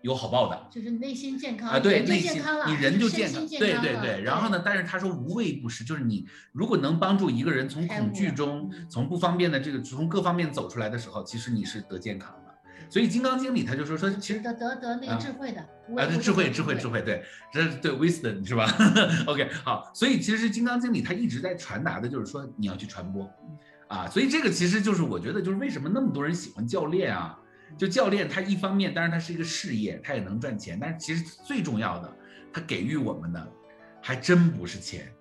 有好报的，就是内心健康啊，对，内心你人就健康，对对对。然后呢，但是他说无畏不施，就是你如果能帮助一个人从恐惧中，从不方便的这个从各方面走出来的时候，其实你是得健康的。所以《金刚经》里他就说说，其实得得得那个智慧的，啊，对智慧智慧智慧，对，这是对 wisdom 是吧？OK，好，所以其实《金刚经》里他一直在传达的就是说你要去传播，啊，所以这个其实就是我觉得就是为什么那么多人喜欢教练啊？就教练他一方面当然他是一个事业，他也能赚钱，但是其实最重要的，他给予我们的还真不是钱。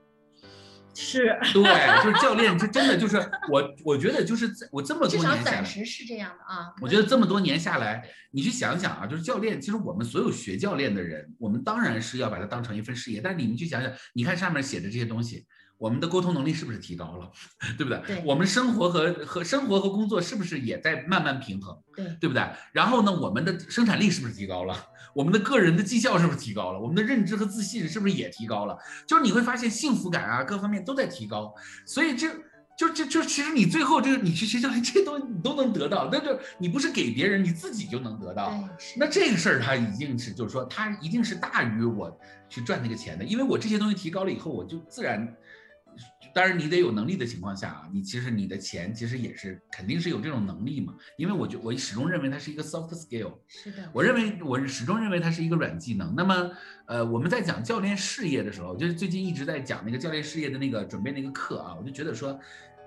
是 对，就是教练，这真的就是我，我觉得就是我这么多年下来，暂时是这样的啊。我觉得这么多年下来，你去想想啊，就是教练，其实我们所有学教练的人，我们当然是要把它当成一份事业。但是你们去想想，你看上面写的这些东西，我们的沟通能力是不是提高了，对不对？对。我们生活和和生活和工作是不是也在慢慢平衡？对，对不对？然后呢，我们的生产力是不是提高了？我们的个人的绩效是不是提高了？我们的认知和自信是不是也提高了？就是你会发现幸福感啊，各方面都在提高。所以这就就就其实你最后这个你去学校 这些东西你都能得到，那就你不是给别人，你自己就能得到。那这个事儿它一定是就是说它一定是大于我去赚那个钱的，因为我这些东西提高了以后，我就自然。当然，你得有能力的情况下啊，你其实你的钱其实也是肯定是有这种能力嘛。因为我就我始终认为它是一个 soft skill。是的。我认为我始终认为它是一个软技能。那么，呃，我们在讲教练事业的时候，就是最近一直在讲那个教练事业的那个准备那个课啊，我就觉得说。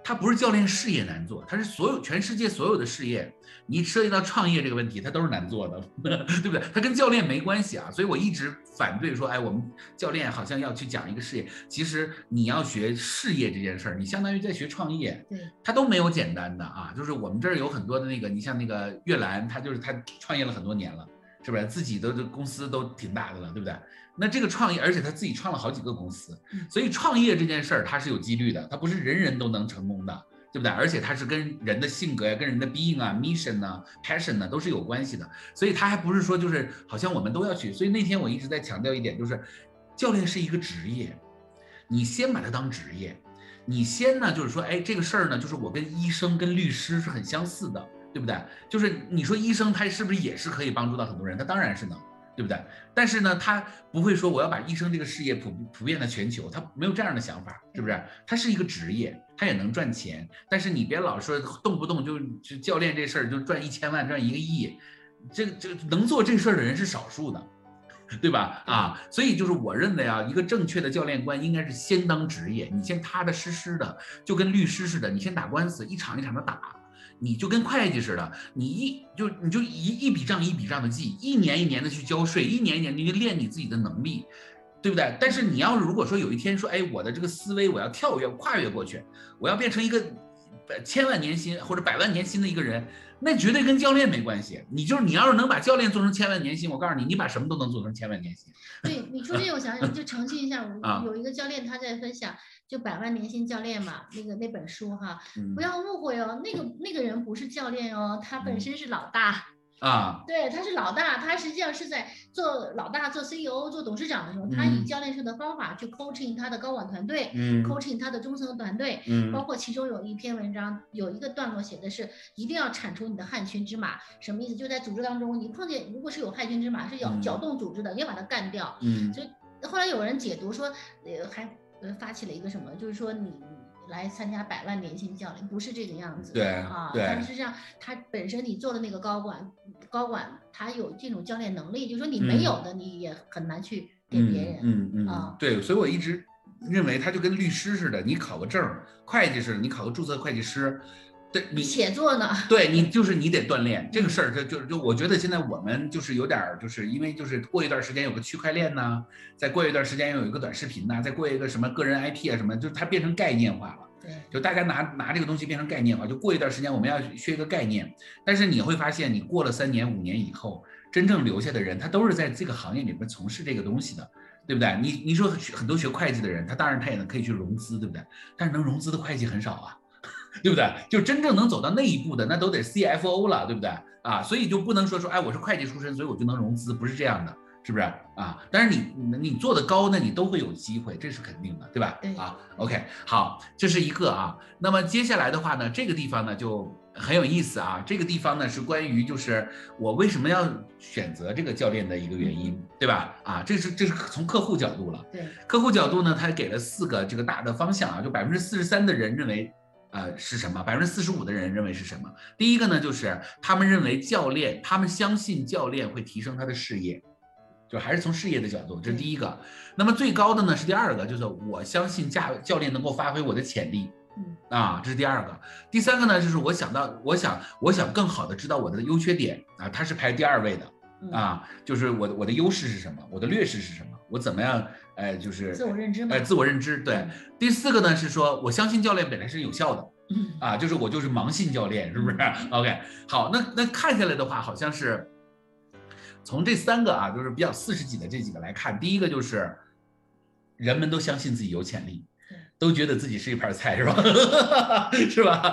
它不是教练事业难做，它是所有全世界所有的事业，你涉及到创业这个问题，它都是难做的，对不对？它跟教练没关系啊，所以我一直反对说，哎，我们教练好像要去讲一个事业，其实你要学事业这件事儿，你相当于在学创业，对，它都没有简单的啊，就是我们这儿有很多的那个，你像那个月兰，他就是他创业了很多年了，是不是？自己的这公司都挺大的了，对不对？那这个创业，而且他自己创了好几个公司，所以创业这件事儿它是有几率的，它不是人人都能成功的，对不对？而且它是跟人的性格呀、跟人的 being 啊、mission 啊、passion 呢都是有关系的，所以他还不是说就是好像我们都要去。所以那天我一直在强调一点，就是教练是一个职业，你先把它当职业，你先呢就是说，哎，这个事儿呢，就是我跟医生、跟律师是很相似的，对不对？就是你说医生他是不是也是可以帮助到很多人？他当然是能。对不对？但是呢，他不会说我要把医生这个事业普普遍的全球，他没有这样的想法，是不是？他是一个职业，他也能赚钱。但是你别老说动不动就就教练这事儿就赚一千万、赚一个亿，这这能做这事儿的人是少数的，对吧？啊，所以就是我认为啊，一个正确的教练观应该是先当职业，你先踏踏实实的，就跟律师似的，你先打官司，一场一场的打。你就跟会计似的，你一就你就一一笔账一笔账的记，一年一年的去交税，一年一年的去练你自己的能力，对不对？但是你要如果说有一天说，哎，我的这个思维我要跳跃跨越过去，我要变成一个千万年薪或者百万年薪的一个人，那绝对跟教练没关系。你就是你要是能把教练做成千万年薪，我告诉你，你把什么都能做成千万年薪。对你说这，我想想就澄清一下，我有一个教练他在分享。就百万年薪教练嘛，那个那本书哈，不要误会哦，那个那个人不是教练哦，他本身是老大，啊，对，他是老大，他实际上是在做老大、做 CEO、做董事长的时候，他以嗯。教练式的方法去 coaching 他的高管团队、嗯 coaching 他的中层团队，嗯。包括其中有一篇文章有一个段落写的是一定要铲除你的害群之马，什么意思？就在组织当中，你碰见如果是有害群之马是搅嗯。搅动组织的，你要把它干掉。嗯。所以后来有人解读说，呃，还呃发起了一个什么，就是说你你来参加百万年薪教练，不是这个样子的对啊。对但实际上，他本身你做的那个高管，高管他有这种教练能力，就是说你没有的，你也很难去给别人。嗯嗯啊嗯，对，所以我一直认为他就跟律师似的，你考个证，会计似的，你考个注册会计师，对你写作呢，对你就是你得锻炼这个事儿，就就就我觉得现在我们就是有点儿，就是因为就是过一段时间有个区块链呐，再过一段时间又有一个短视频呐，再过一个什么个人 IP 啊什么，就是它变成概念化了。对，就大家拿拿这个东西变成概念化，就过一段时间我们要学一个概念，但是你会发现，你过了三年五年以后，真正留下的人，他都是在这个行业里面从事这个东西的，对不对？你你说很多学会计的人，他当然他也能可以去融资，对不对？但是能融资的会计很少啊，对不对？就真正能走到那一步的，那都得 CFO 了，对不对？啊，所以就不能说说，哎，我是会计出身，所以我就能融资，不是这样的。是不是啊？但是你你你做的高，那你都会有机会，这是肯定的，对吧？对啊，OK，好，这是一个啊。那么接下来的话呢，这个地方呢就很有意思啊。这个地方呢是关于就是我为什么要选择这个教练的一个原因，对吧？啊，这是这是从客户角度了。对，客户角度呢，他给了四个这个大的方向啊，就百分之四十三的人认为。呃，是什么？百分之四十五的人认为是什么？第一个呢，就是他们认为教练，他们相信教练会提升他的事业，就还是从事业的角度，这是第一个。那么最高的呢是第二个，就是我相信教教练能够发挥我的潜力，嗯啊，这是第二个。第三个呢，就是我想到，我想，我想更好的知道我的优缺点啊，它是排第二位的嗯，啊，就是我的我的优势是什么，我的劣势是什么，我怎么样，呃，就是自我认知嘛哎，自我认知。对嗯，第四个呢是说我相信教练本来是有效的。嗯啊，就是我就是盲信教练，是不是？OK，好，那那看下来的话，好像是从这三个啊，就是比较四十几的这几个来看，第一个就是人们都相信自己有潜力，都觉得自己是一盘菜，是吧？是吧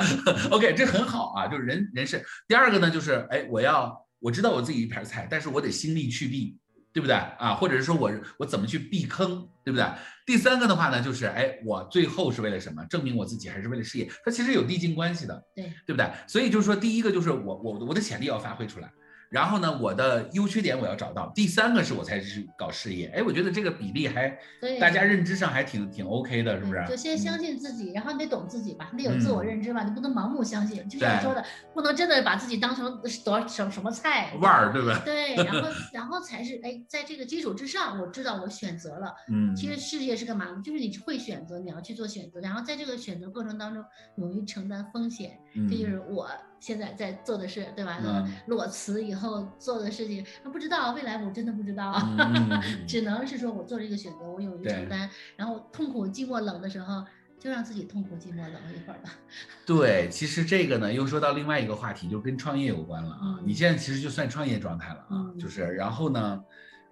？OK，这很好啊，就是人人是。第二个呢，就是哎，我要我知道我自己一盘菜，但是我得心力去避。对不对啊？或者是说我我怎么去避坑，对不对？第三个的话呢，就是哎，我最后是为了什么？证明我自己还是为了事业？它其实有递进关系的，对对不对？所以就是说，第一个就是我我我的潜力要发挥出来，然后呢，我的优缺点我要找到，第三个是我才是搞事业。哎，我觉得这个比例还对大家认知上还挺挺 OK 的，是不是对？就先相嗯信自己，然后你得懂自己吧，你得有自我嗯认知吧，你不能盲目相信。就像你说的，不能真的把自己当成多什么什么菜腕儿，对吧？对，然后 然后才是哎，在这个基础之上，我知道我选择了。嗯，其实事业是干嘛呢？就是你会选择，你要去做选择，然后在这个选择过程当中，勇于承担风险，嗯这就是我现在在做的事，对吧？嗯裸辞以后做的事情，不知道未来我真的不知道，只能是说我做了一个选择，我勇于承担，然后痛苦、寂寞、冷的时候，就让自己痛苦、寂寞、冷一会儿吧。对，其实这个呢，又说到另外一个话题，就跟创业有关了啊。嗯你现在其实就算创业状态了啊，嗯就是然后呢，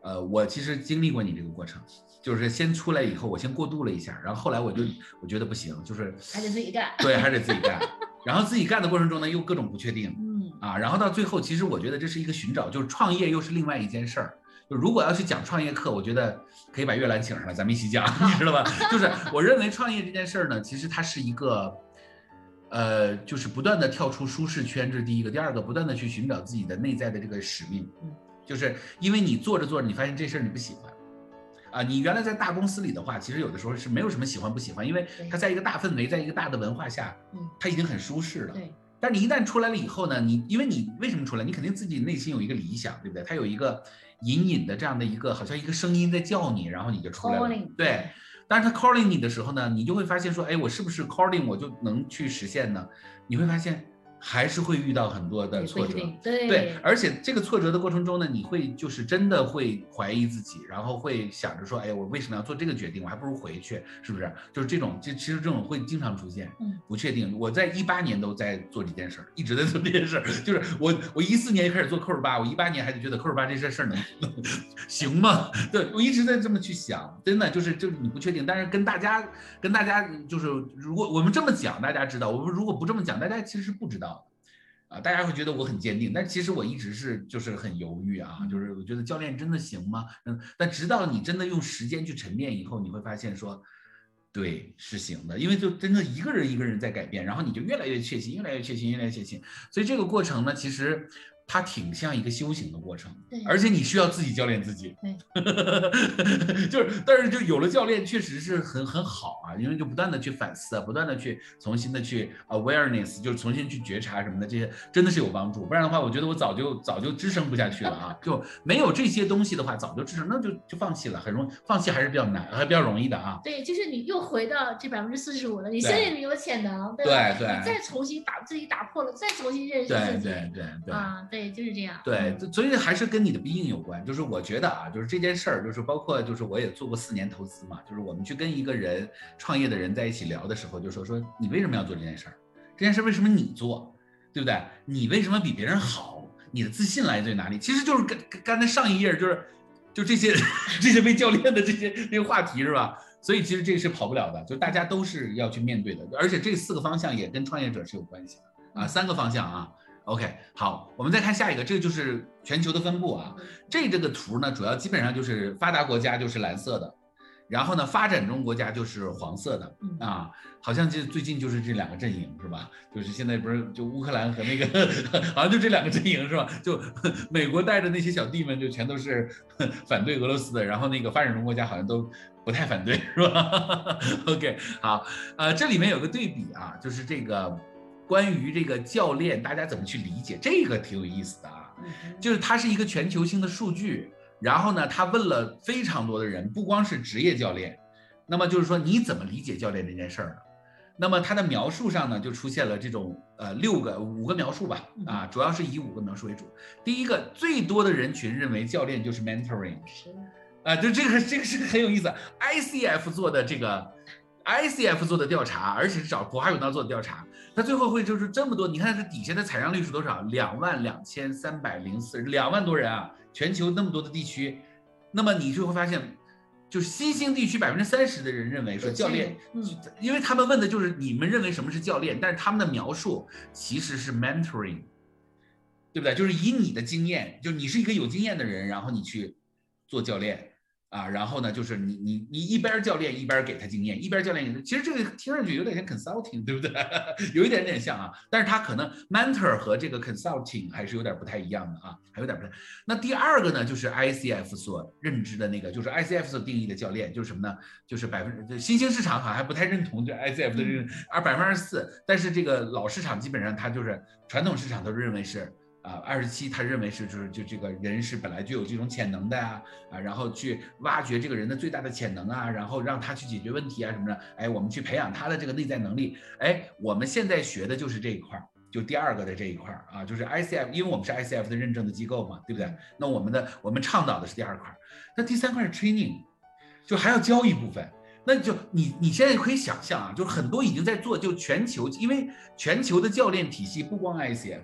呃，我其实经历过你这个过程，就是先出来以后，我先过渡了一下，然后后来我就我觉得不行，就是还得自己干对，还得自己干，然后自己干的过程中呢，又各种不确定嗯，啊，然后到最后，其实我觉得这是一个寻找，就是创业又是另外一件事儿。就如果要去讲创业课，我觉得可以把月兰请上来，咱们一起讲，你知道吧？就是我认为创业这件事儿呢，其实它是一个，呃，就是不断的跳出舒适圈，这是第一个；第二个，不断的去寻找自己的内在的这个使命嗯，就是因为你做着做着，你发现这事儿你不喜欢。啊，你原来在大公司里的话，其实有的时候是没有什么喜欢不喜欢，因为对它在一个大氛围，在一个大的文化下，嗯，它已经很舒适了。对，但你一旦出来了以后呢，你因为你为什么出来？你肯定自己内心有一个理想，对不对？他有一个隐隐的这样的一个，好像一个声音在叫你，然后你就出来了 Calling，。对，但是他 calling 你的时候呢，你就会发现说，哎，我是不是 calling 我就能去实现呢？你会发现还是会遇到很多的挫折。对对，而且这个挫折的过程中呢，你会就是真的会怀疑自己，然后会想着说，哎，我为什么要做这个决定？我还不如回去，是不是？就是这种，这其实这种会经常出现，嗯，不确定。我在一八年都在做这件事儿，一直在做这件事儿。就是我，我一四年开始做扣儿八，我一八年还得觉得扣儿八这事事儿能能 行吗？对我一直在这么去想，真的就是就是你不确定，但是跟大家跟大家就是如果我们这么讲，大家知道；我们如果不这么讲，大家其实是不知道的。大家会觉得我很坚定，但其实我一直是就是很犹豫啊，就是我觉得教练真的行吗？嗯，但直到你真的用时间去沉淀以后，你会发现说，对，是行的，因为就真的一个人一个人在改变，然后你就越来越确信，越来越确信，越来越确信，所以这个过程呢，其实它挺像一个修行的过程，对，而且你需要自己教练自己，对，就是，但是就有了教练，确实是很很好啊，因为就不断的去反思啊，不断的去重新的去 awareness，就是重新去觉察什么的，这些真的是有帮助。不然的话，我觉得我早就早就支撑不下去了啊，就没有这些东西的话，早就支撑，那就就放弃了，很容易放弃还是比较难，还比较容易的啊。对，就是你又回到这百分之四十五了，你对身里面有潜能，对吧？对对你再重新打自己打破了，再重新认识对自己，对对对。啊，对，就是这样。对嗯，所以还是跟你的逼应有关。就是我觉得啊，就是这件事儿，就是包括就是我也做过四年投资嘛，就是我们去跟一个人创业的人在一起聊的时候，就说说你为什么要做这件事儿？这件事儿为什么你做，对不对？你为什么比别人好？你的自信来自于哪里？其实就是跟跟刚才上一页就是就这些这些被教练的这些这个话题是吧？所以其实这个是跑不了的，就大家都是要去面对的，而且这四个方向也跟创业者是有关系的啊，三个方向啊。OK，好，我们再看下一个，这个就是全球的分布啊。这这个图呢，主要基本上就是发达国家就是蓝色的，然后呢，发展中国家就是黄色的嗯啊。好像就最近就是这两个阵营是吧？就是现在不是就乌克兰和那个，好像就这两个阵营是吧？就 美国带着那些小弟们就全都是 反对俄罗斯的，然后那个发展中国家好像都不太反对是吧？OK，好，呃，这里面有个对比啊，就是这个关于这个教练大家怎么去理解，这个挺有意思的啊。就是它是一个全球性的数据，然后呢，他问了非常多的人，不光是职业教练，那么就是说你怎么理解教练这件事儿呢？那么它的描述上呢，就出现了这种呃六个五个描述吧，啊，主要是以五个描述为主。第一个，最多的人群认为教练就是 mentoring，是啊，就这个这个是很有意思，ICF 做的这个 ICF 做的调查，而且是找普哈永道做的调查，他最后会就是这么多，你看它底下的采样率是多少？两万两千三百零四，两万多人啊，全球那么多的地区，那么你就会发现，就是新兴地区百分之三十的人认为说教练，嗯因为他们问的就是你们认为什么是教练，但是他们的描述其实是 mentoring，对不对？就是以你的经验，就你是一个有经验的人，然后你去做教练啊，然后呢，就是你你你一边教练一边给他经验，一边教练给他，其实这个听上去有点像 consulting，对不对？有一点点像啊，但是他可能 mentor 和这个 consulting 还是有点不太一样的啊，还有点不太。那第二个呢，就是 ICF 所认知的那个，就是 ICF 所定义的教练，就是什么呢？就是百分之新兴市场好像还不太认同这 ICF 的这个，而百分之二十四，但是这个老市场基本上它就是传统市场都认为是。啊，二十七，他认为是就是就这个人是本来就有这种潜能的呀、啊，然后去挖掘这个人的最大的潜能啊，然后让他去解决问题啊什么的，哎，我们去培养他的这个内在能力，哎，我们现在学的就是这一块儿，就第二个的这一块儿啊，就是 ICF，因为我们是 ICF 的认证的机构嘛，对不对？那我们的我们倡导的是第二块儿，那第三块是 training，就还要教一部分。那就你你现在可以想象啊，就是很多已经在做，就全球，因为全球的教练体系不光 ICF。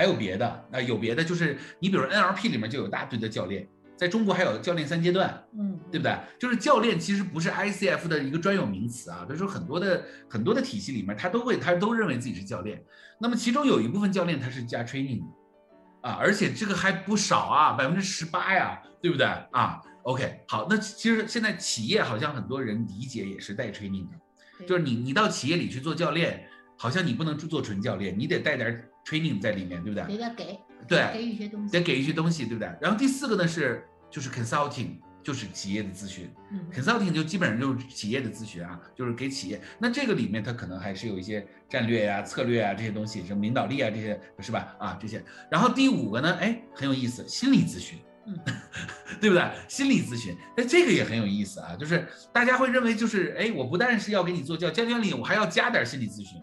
还有别的，那、有别的就是你比如 NLP 里面就有大堆的教练，在中国还有教练三阶段，嗯，对不对？就是教练其实不是 ICF 的一个专有名词啊，就是说很多的很多的体系里面，他都会他都认为自己是教练。那么其中有一部分教练他是加 training 的啊，而且这个还不少啊，百分之十八呀，对不对啊？OK，好，那其实现在企业好像很多人理解也是带 training 的，就是你你到企业里去做教练，好像你不能做纯教练，你得带点 training 在里面，对不对？得要给对给予一些东西，得给一些东西，对不对？然后第四个呢是就是 consulting，就是企业的咨询嗯，consulting 就基本上就是企业的咨询啊，就是给企业。那这个里面它可能还是有一些战略呀、策略啊这些东西，什么领导力啊这些是吧？啊这些。然后第五个呢，哎很有意思，心理咨询。嗯 对不对？心理咨询，哎，这个也很有意思啊。就是大家会认为，就是哎，我不但是要给你做教教练理，我还要加点心理咨询。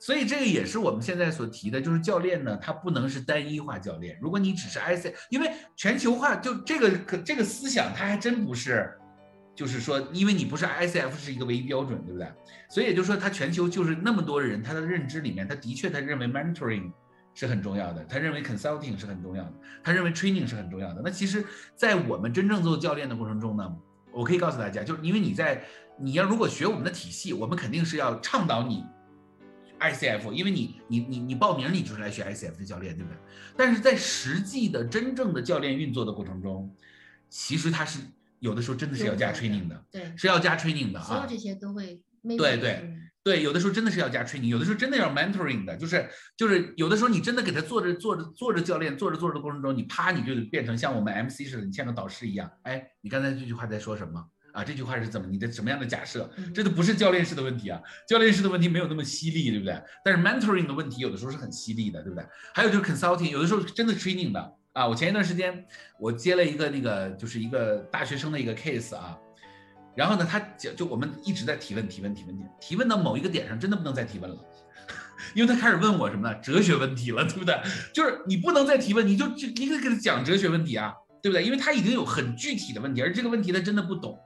所以这个也是我们现在所提的，就是教练呢，他不能是单一化教练。如果你只是 IC，因为全球化就这个可这个思想，它还真不是，就是说，因为你不是 ICF 是一个唯一标准，对不对？所以也就是说，他全球就是那么多人，他的认知里面，他的确他认为 mentoring 是很重要的，他认为 consulting 是很重要的，他认为 training 是很重要的。那其实，在我们真正做教练的过程中呢，我可以告诉大家，就是因为你在你要如果学我们的体系，我们肯定是要倡导你 ICF，因为你你你你报名你就是来学 ICF 的教练，对不对？但是在实际的真正的教练运作的过程中，其实他是有的时候真的是要加 training 的，对，是要加 training 的啊。所有这些都会。对对对，有的时候真的是要加 training，有的时候真的要 mentoring 的，就是就是有的时候你真的给他做着做着做着教练，做着做着的过程中，你啪你就变成像我们 MC 似的，你像个导师一样。哎，你刚才这句话在说什么啊？这句话是怎么？你的什么样的假设？这都不是教练式的问题啊，教练式的问题没有那么犀利，对不对？但是 mentoring 的问题有的时候是很犀利的，对不对？还有就是 consulting，有的时候真的 training 的啊。我前一段时间我接了一个那个就是一个大学生的一个 case 啊。然后呢，他就就我们一直在提问提问提问提提问到某一个点上，真的不能再提问了，因为他开始问我什么呢？哲学问题了，对不对？就是你不能再提问，你就就你得给他讲哲学问题啊，对不对？因为他已经有很具体的问题，而这个问题他真的不懂，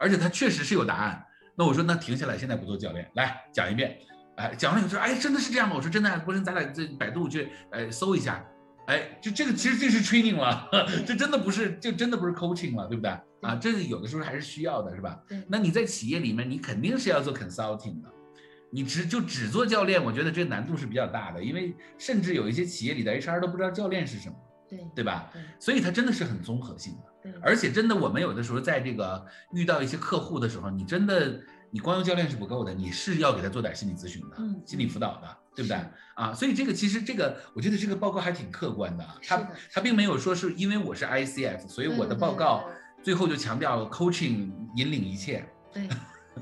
而且他确实是有答案。那我说那停下来，现在不做教练，来讲一遍。哎，讲了以后说，哎，真的是这样吗？我说真的，不是咱俩这百度去哎搜一下。哎，就这个其实这是 training 了，这真的不是，就真的不是 coaching 了，对不对？啊，这是有的时候还是需要的，是吧？那你在企业里面，你肯定是要做 consulting 的，你只就只做教练，我觉得这个难度是比较大的，因为甚至有一些企业里的 HR 都不知道教练是什么，对对吧？所以它真的是很综合性的，而且真的我们有的时候在这个遇到一些客户的时候，你真的。你光用教练是不够的，你是要给他做点心理咨询的，心理辅导的，对不对啊？所以这个其实这个，我觉得这个报告还挺客观的，他他并没有说是因为我是 ICF，所以我的报告最后就强调 coaching 引领一切。对。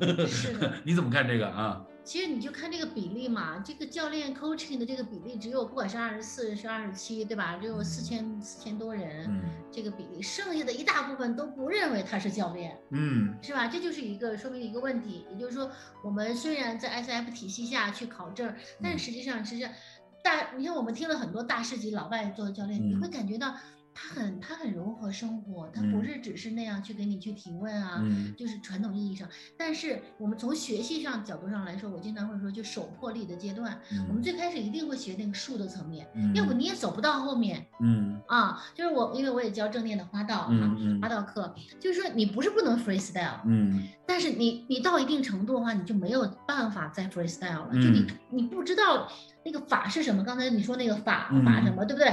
你怎么看这个啊？其实你就看这个比例嘛，这个教练 coaching 的这个比例只有不管是二十四是二十七，对吧？只有四千四千多人，这个比例，剩下的一大部分都不认为他是教练，嗯，是吧？这就是一个说明一个问题，也就是说，我们虽然在 S F 体系下去考证，但实际上其实大，你看我们听了很多大师级老外做的教练，你会感觉到。他很他很融合生活，他不是只是那样去给你去提问啊，就是传统意义上。但是我们从学习上角度上来说，我经常会说，就手破力的阶段，我们最开始一定会学那个术的层面，要不你也走不到后面。嗯啊，就是我因为我也教正念的花道啊，花道课，就是说你不是不能 freestyle，嗯，但是你你到一定程度的话，你就没有办法再 freestyle 了，就你你不知道那个法是什么。刚才你说那个法法什么，对不对？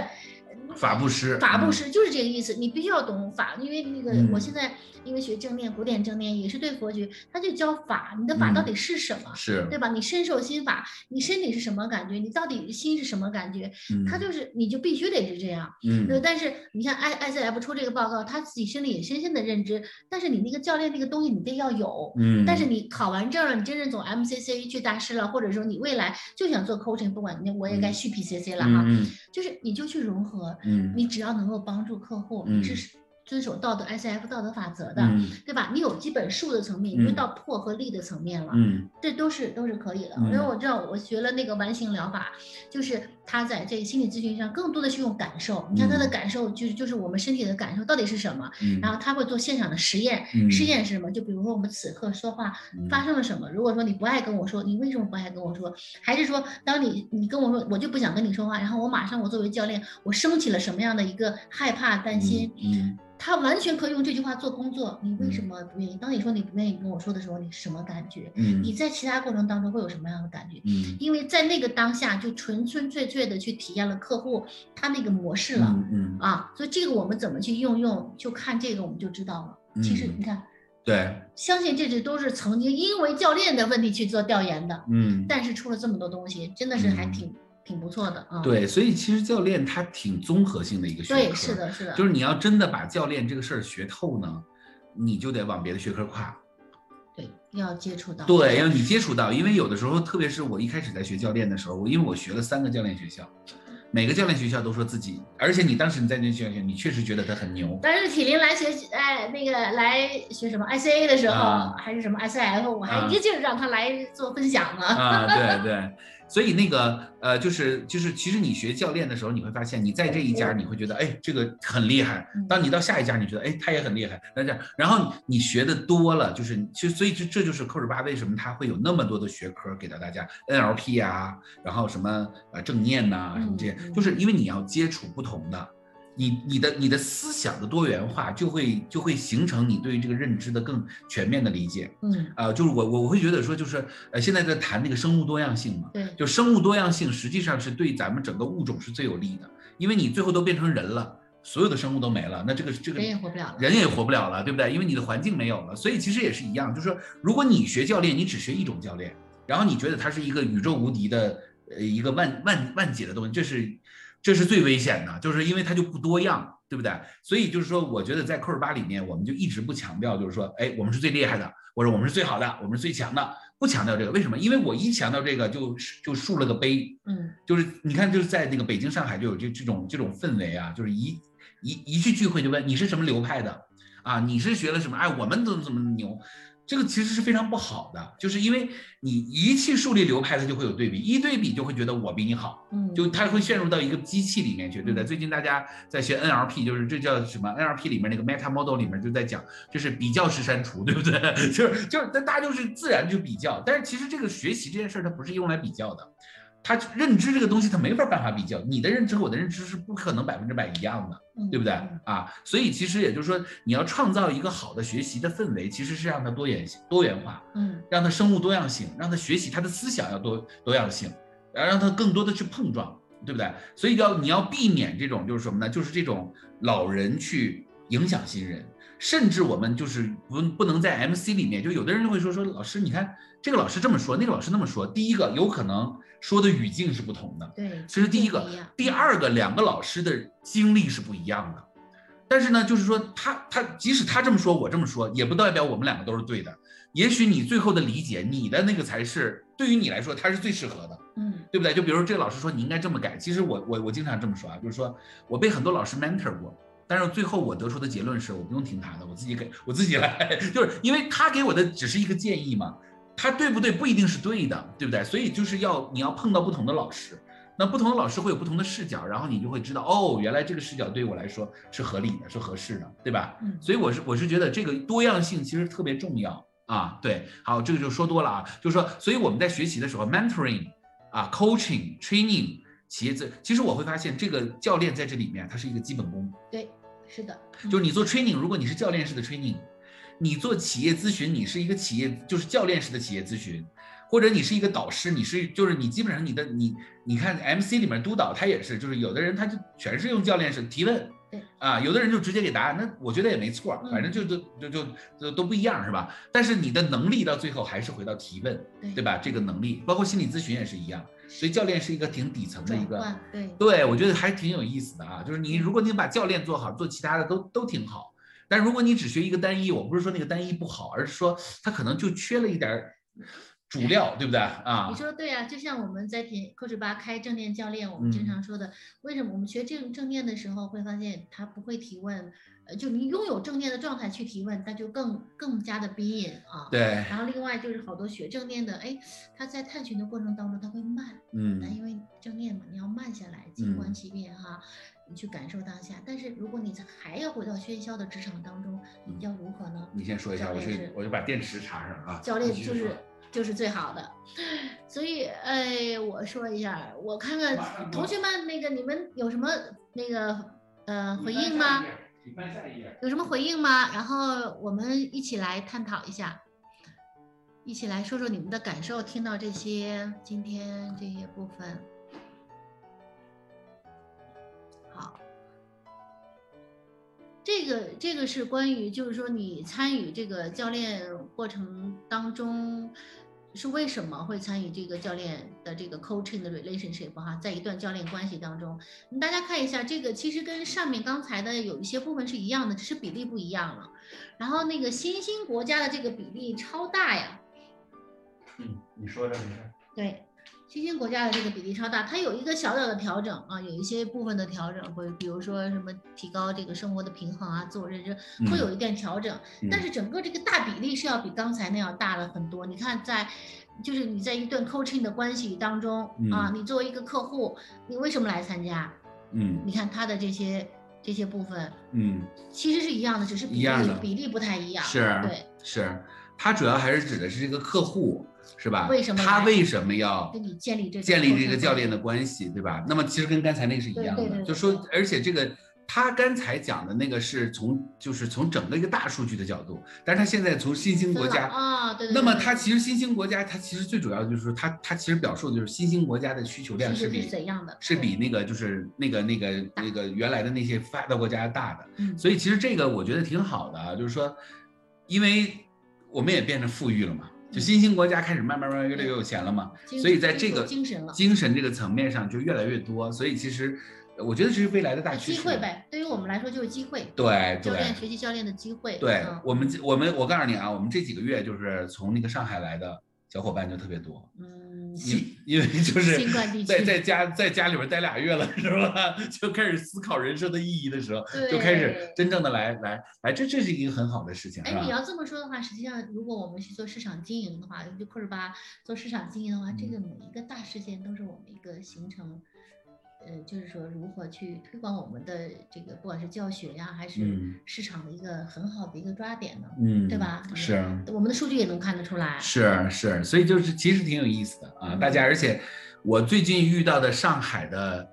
法布施，法布施就是这个意思。你必须要懂法，因为那个我现在因为学正念，古典正念也是对佛学，他就教法。你的法到底是什么？是对吧？你身受心法，你身体是什么感觉？你到底心是什么感觉？他就是你就必须得是这样。嗯。但是你看 I I C F 出这个报告，他自己心里也深深的认知。但是你那个教练那个东西你得要有。嗯。但是你考完证了，你真正走 M C C 去大师了，或者说你未来就想做 coaching，不管你我也该续 P C C 了哈。嗯。就是你就去融合。嗯。你只要能够帮助客户，你是遵守道德 S F 道德法则的，对吧？你有基本术的层面，你就到破和立的层面了，嗯，这都是都是可以的。因为我知道我学了那个完形疗法，就是他在这个心理咨询上更多的是用感受。你看他的感受，就是就是我们身体的感受到底是什么？然后他会做现场的实验，实验是什么？就比如说我们此刻说话发生了什么？如果说你不爱跟我说，你为什么不爱跟我说？还是说当你你跟我说我就不想跟你说话，然后我马上我作为教练，我升起了什么样的一个害怕担心？嗯。他完全可以用这句话做工作。你为什么不愿意？当你说你不愿意跟我说的时候，你什么感觉？嗯，你在其他过程当中会有什么样的感觉？嗯，因为在那个当下就纯纯粹粹的去体验了客户他那个模式了。嗯啊，所以这个我们怎么去应用，就看这个我们就知道了。其实你看，对，相信这些都是曾经因为教练的问题去做调研的。嗯，但是出了这么多东西，真的是还挺。挺不错的啊，对，所以其实教练他挺综合性的一个学科，对，是的，是的，就是你要真的把教练这个事儿学透呢，你就得往别的学科跨，对，要接触到，对，要你接触到，因为有的时候，特别是我一开始在学教练的时候，我因为我学了三个教练学校，每个教练学校都说自己，而且你当时你在那学校，你确实觉得他很牛，但是体林来学，哎，那个来学什么 ICA 的时候，还是什么 SIF，我还一个劲儿让他来做分享呢，啊，对对。所以那个呃，就是就是，其实你学教练的时候，你会发现你在这一家你会觉得哎这个很厉害，当你到下一家你觉得哎他也很厉害，那这样，然后你学的多了，就是其实所以这这就是扣十八为什么他会有那么多的学科给到大家，NLP 啊，然后什么呃正念呐什么这些，就是因为你要接触不同的。你你的你的思想的多元化就会就会形成你对于这个认知的更全面的理解。嗯，呃，就是我我我会觉得说，就是呃，现在在谈那个生物多样性嘛，对，就生物多样性实际上是对咱们整个物种是最有利的，因为你最后都变成人了，所有的生物都没了，那这个这个人也活不了了。人也活不了了，对不对？因为你的环境没有了，所以其实也是一样，就是说，如果你学教练，你只学一种教练，然后你觉得它是一个宇宙无敌的呃一个万万万解的东西，这是这是最危险的，就是因为它就不多样，对不对？所以就是说，我觉得在扣二八里面，我们就一直不强调，就是说，哎，我们是最厉害的，或者我们是最好的，我们是最强的，不强调这个，为什么？因为我一强调这个，就就竖了个碑，嗯，就是你看，就是在那个北京、上海就有这这种这种氛围啊，就是一一一去聚会就问你是什么流派的啊，你是学了什么？哎，我们怎么怎么牛，这个其实是非常不好的，就是因为你一去树立流派，它就会有对比，一对比就会觉得我比你好，嗯，就它会陷入到一个机器里面去，对不对？嗯最近大家在学 NLP，就是这叫什么 NLP 里面那个 Meta Model 里面就在讲，就是比较式删除，对不对？就是就是，但大家就是自然就比较，但是其实这个学习这件事儿它不是用来比较的。它认知这个东西，他没法办法比较，你的认知和我的认知是不可能百分之百一样的，嗯对不对嗯啊？所以其实也就是说，你要创造一个好的学习的氛围，其实是让它多元性、多元化，嗯让它生物多样性，让他学习，他的思想要多多样性，然后让他更多的去碰撞，对不对？所以要你要避免这种就是什么呢？就是这种老人去影响新人，甚至我们就是不不能在 MC 里面，就有的人就会说说老师，你看这个老师这么说，那个老师那么说，第一个有可能说的语境是不同的，对，这是第一个。第二个，两个老师的经历是不一样的，但是呢，就是说他他即使他这么说，我这么说，也不代表我们两个都是对的。也许你最后的理解，你的那个才是对于你来说，它是最适合的，嗯对不对？就比如说这个老师说你应该这么改，其实我我我经常这么说啊，就是说我被很多老师 mentor 过，但是最后我得出的结论是我不用听他的，我自己给 我自己来，就是因为他给我的只是一个建议嘛，他对不对不一定是对的，对不对？所以就是要你要碰到不同的老师，那不同的老师会有不同的视角，然后你就会知道哦，原来这个视角对于我来说是合理的，是合适的，对吧？嗯，所以我是我是觉得这个多样性其实特别重要啊。对，好，这个就说多了啊，就是说，所以我们在学习的时候，mentoring 啊，coaching、training，企业这其实我会发现这个教练在这里面他是一个基本功，对，是的，就是你做 training，如果你是教练式的 training，你做企业咨询，你是一个企业就是教练式的企业咨询。或者你是一个导师，你是就是你基本上你的你你看 MC 里面督导他也是，就是有的人他就全是用教练式提问，对啊，有的人就直接给答案，那我觉得也没错，嗯反正就都就就就都不一样是吧？但是你的能力到最后还是回到提问，对对吧？这个能力，包括心理咨询也是一样，所以教练是一个挺底层的一个，对，对我觉得还挺有意思的啊。就是你如果你把教练做好，做其他的都都挺好，但如果你只学一个单一，我不是说那个单一不好，而是说他可能就缺了一点儿主料，对不对啊你？说对啊，就像我们在品 coach 吧开正念教练，我们嗯经常说的，为什么我们学正正念的时候会发现他不会提问，呃，就你拥有正念的状态去提问，那就更更加的逼引啊。对，然后另外就是好多学正念的，哎，他在探寻的过程当中他会慢，那嗯因为正念嘛，你要慢下来，静观嗯其变哈，你去感受当下。但是如果你还要回到喧嚣的职场当中，你要如何呢？你先说一下，我去我就把电池插上啊。教练就是就是最好的。所以，哎，我说一下，我看看同学们那个你们有什么那个呃回应吗？？翻下一页。有什么回应吗？然后我们一起来探讨一下，一起来说说你们的感受。听到这些今天这些部分，好，这个这个是关于，就是说你参与这个教练过程当中。是为什么会参与这个教练的这个 coaching 的 relationship 哈，在一段教练关系当中，大家看一下，这个其实跟上面刚才的有一些部分是一样的，只是比例不一样了。然后那个新兴国家的这个比例超大呀，嗯，你说着没事。对，新兴国家的这个比例超大，它有一个小小的调整啊，有一些部分的调整，会比如说什么提高这个生活的平衡啊，自我认知会有一点调整，嗯但是整个这个大比例是要比刚才那样大了很多。你看在。就是你在一段 coaching 的关系当中、啊，你作为一个客户，你为什么来参加？嗯你看他的这些这些部分，嗯，其实是一样的，只是比例比例不太一样。是对，是，它主要还是指的是这个客户，是吧？为什么他为什么要跟你建立这建立这个教练的关系，对吧？那么其实跟刚才那个是一样的，对对对对就说，而且这个他刚才讲的那个是从就是从整个一个大数据的角度，但是他现在从新兴国家啊，对对。那么他其实新兴国家，他其实最主要的就是说，它它其实表述的就是新兴国家的需求量是比怎样的，是比那个就是那个那个那个原来的那些发达国家大的。嗯。所以其实这个我觉得挺好的啊，就是说，因为我们也变成富裕了嘛，就新兴国家开始慢慢慢慢越来越有钱了嘛，所以在这个精神精神这个层面上就越来越多，所以其实。我觉得这是未来的大趋势。机会呗，对于我们来说就是机会。对，教练学习教练的机会。对我们，我们我告诉你啊，我们这几个月就是从那个上海来的小伙伴就特别多。嗯，因因为就是在在家在家里边待俩月了，是吧？就开始思考人生的意义的时候，就开始真正的来来来，这这是一个很好的事情。哎，你要这么说的话，实际上如果我们去做市场经营的话，就库尔巴做市场经营的话，这个每一个大事件都是我们一个行程。呃，就是说如何去推广我们的这个，不管是教学呀，还是市场的一个很好的一个抓点呢，嗯，对吧？是，我们的数据也能看得出来。是是，所以就是其实挺有意思的啊，大家，而且我最近遇到的上海的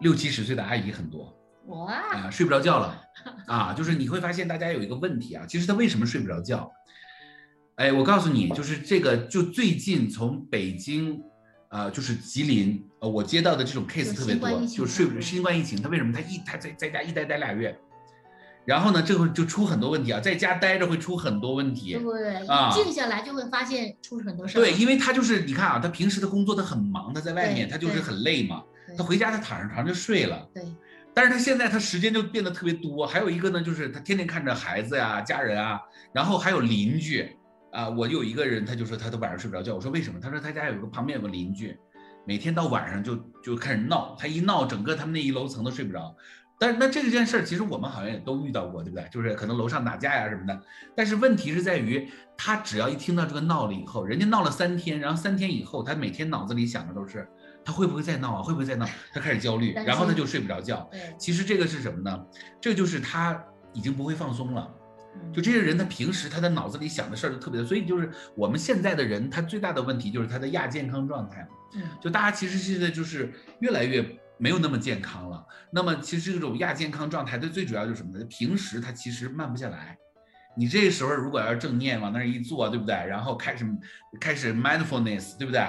六七十岁的阿姨很多，哇，啊，睡不着觉了 啊，就是你会发现大家有一个问题啊，其实他为什么睡不着觉？哎，我告诉你，就是这个，就最近从北京。呃，就是吉林，呃，我接到的这种 case 特别多，就睡不新冠疫情，他为什么他一他在在家一待待俩月，然后呢，这会就出很多问题啊，在家待着会出很多问题，对，啊，静下来就会发现出很多事儿。对，因为他就是你看啊，他平时的工作他很忙，他在外面他就是很累嘛，他回家他躺上床就睡了，对，但是他现在他时间就变得特别多，还有一个呢，就是他天天看着孩子呀、家人啊，然后还有邻居。啊，我有一个人，他就说他都晚上睡不着觉。我说为什么？他说他家有个旁边有个邻居，每天到晚上就就开始闹，他一闹，整个他们那一楼层都睡不着。但是那这件事儿，其实我们好像也都遇到过，对不对？就是可能楼上打架呀什么的。但是问题是在于，他只要一听到这个闹了以后，人家闹了三天，然后三天以后，他每天脑子里想的都是他会不会再闹啊？会不会再闹？他开始焦虑，然后他就睡不着觉。其实这个是什么呢？这就是他已经不会放松了。就这些人，他平时他的脑子里想的事儿就特别多，所以就是我们现在的人，他最大的问题就是他的亚健康状态嗯，就大家其实现在就是越来越没有那么健康了。那么其实这种亚健康状态，它最主要就是什么呢？平时他其实慢不下来。你这时候如果要是正念往那儿一坐，对不对？然后开始开始 mindfulness，对不对？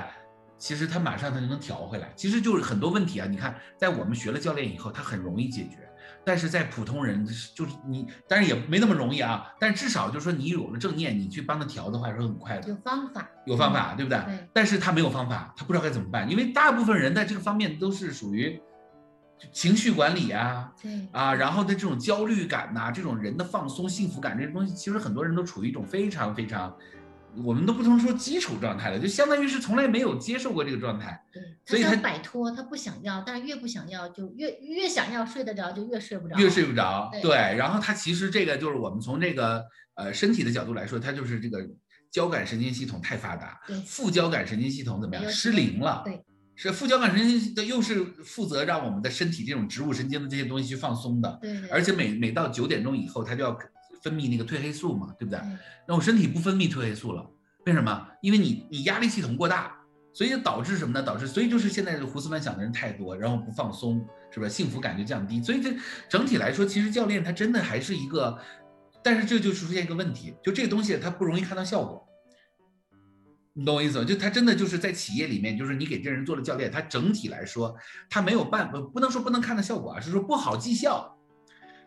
其实他马上他就能调回来。其实就是很多问题啊，你看在我们学了教练以后，他很容易解决。但是在普通人就是你，但是也没那么容易啊。但至少就是说，你有了正念，你去帮他调的话，是很快的。有方法，有方法，对不对？对。但是他没有方法，他不知道该怎么办，因为大部分人在这个方面都是属于情绪管理啊，对啊，然后的这种焦虑感呐，这种人的放松、幸福感这些东西，其实很多人都处于一种非常非常。我们都不能说基础状态了，就相当于是从来没有接受过这个状态。对，所以他摆脱，他不想要，但是越不想要，就越越想要睡得着，就越睡不着，越睡不着。对，然后他其实这个就是我们从这个呃身体的角度来说，他就是这个交感神经系统太发达，副交感神经系统怎么样失灵了？对，是副交感神经的又是负责让我们的身体这种植物神经的这些东西去放松的。对，而且每每到九点钟以后，他就要。分泌那个褪黑素嘛，对不对？那我身体不分泌褪黑素了，为什么？因为你你压力系统过大，所以导致什么呢？导致所以就是现在胡思乱想的人太多，然后不放松，是不是？幸福感就降低。所以这整体来说，其实教练他真的还是一个，但是这就出现一个问题，就这个东西它不容易看到效果，你懂我意思吗？就他真的就是在企业里面，就是你给这人做了教练，他整体来说他没有办法，不能说不能看到效果啊，是说不好绩效。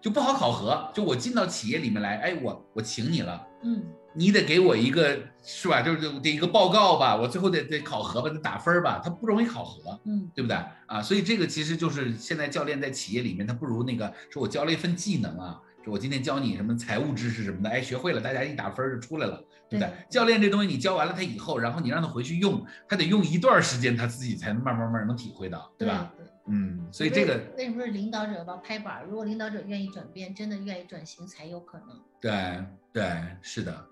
就不好考核，就我进到企业里面来，哎，我我请你了，嗯，你得给我一个是吧？就是得一个报告吧，我最后得得考核吧，得打分吧，他不容易考核，嗯，对不对啊？所以这个其实就是现在教练在企业里面，他不如那个说我教了一份技能啊，说我今天教你什么财务知识什么的，哎，学会了，大家一打分就出来了，对不对？教练这东西你教完了他以后，然后你让他回去用，他得用一段时间，他自己才能慢慢慢能体会到，对吧？嗯，所以这个为什么是领导者要拍板？如果领导者愿意转变，真的愿意转型，才有可能。对对，是的。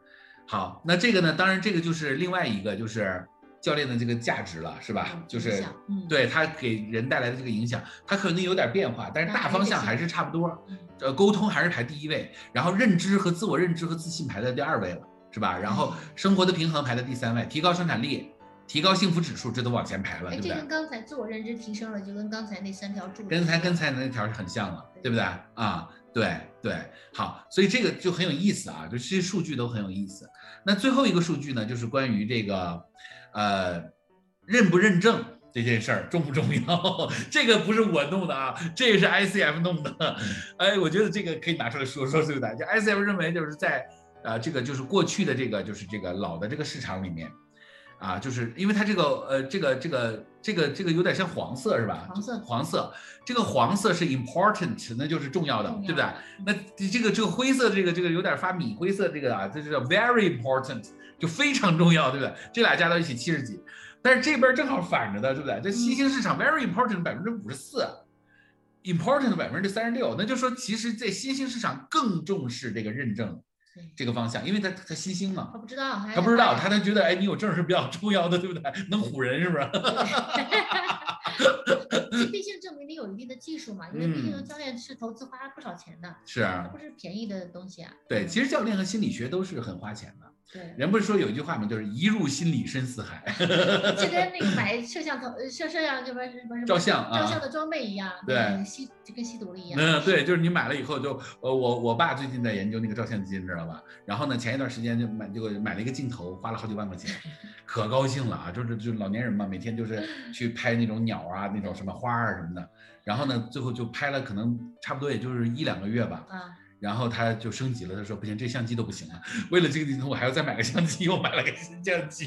好，那这个呢？当然，这个就是另外一个，就是教练的这个价值了，是吧？就是对他给人带来的这个影响，他可能有点变化，但是大方向还是差不多。呃，沟通还是排第一位，然后认知和自我认知和自信排在第二位了，是吧？然后生活的平衡排在第三位，提高生产力。提高幸福指数，这都往前排了，哎，对不对这跟？刚才自我认知提升了，就跟刚才那三条柱子跟才跟才那条是很像了，对不对？啊，对对，好，所以这个就很有意思啊，就这些数据都很有意思。那最后一个数据呢，就是关于这个，呃，认不认证这件事儿重不重要？这个不是我弄的啊，这个是 ICF 弄的。哎，我觉得这个可以拿出来说说，对不对？就 ICF 认为就是在呃这个就是过去的这个就是这个老的这个市场里面。啊，就是因为它这个呃，这个这个这个这个有点像黄色是吧？黄色黄色，这个黄色是 important，那就是重要的，重对不对？那这个这个灰色，这个这个有点发米灰色，这个啊，这就叫 very important，就非常重要，对不对？这俩加到一起七十几，但是这边正好反着的，对不对？这新兴市场 very important 百分之五十四，important 百分之三十六，那就说其实在新兴市场更重视这个认证对这个方向，因为他他新兴嘛他。不知道，还他不知道，他他觉得，哎，你有证是比较重要的，对不对？能唬人是不是？毕竟证明你有一定的技术嘛，因为毕竟嗯教练是投资花不少钱的，是啊，它不是便宜的东西啊。对，其实教练和心理学都是很花钱的。对，人不是说有一句话吗？就是一入心里深似海。就跟那个 买摄像头、呃摄摄像什么什么什么照相啊照相的装备一样，对吸就跟吸毒了一样。嗯，对，就是你买了以后就，呃，我我爸最近在研究那个照相机，你知道吧？然后呢，前一段时间就买就买了一个镜头，花了好几万块钱，可高兴了啊！就是就是老年人嘛，每天就是 去拍那种鸟啊，那种什么花啊什么的。然后呢，最后就拍了可能差不多也就是一两个月吧。啊，然后他就升级了，他说不行，这相机都不行了，为了这个镜头我还要再买个相机，又买了个新相机，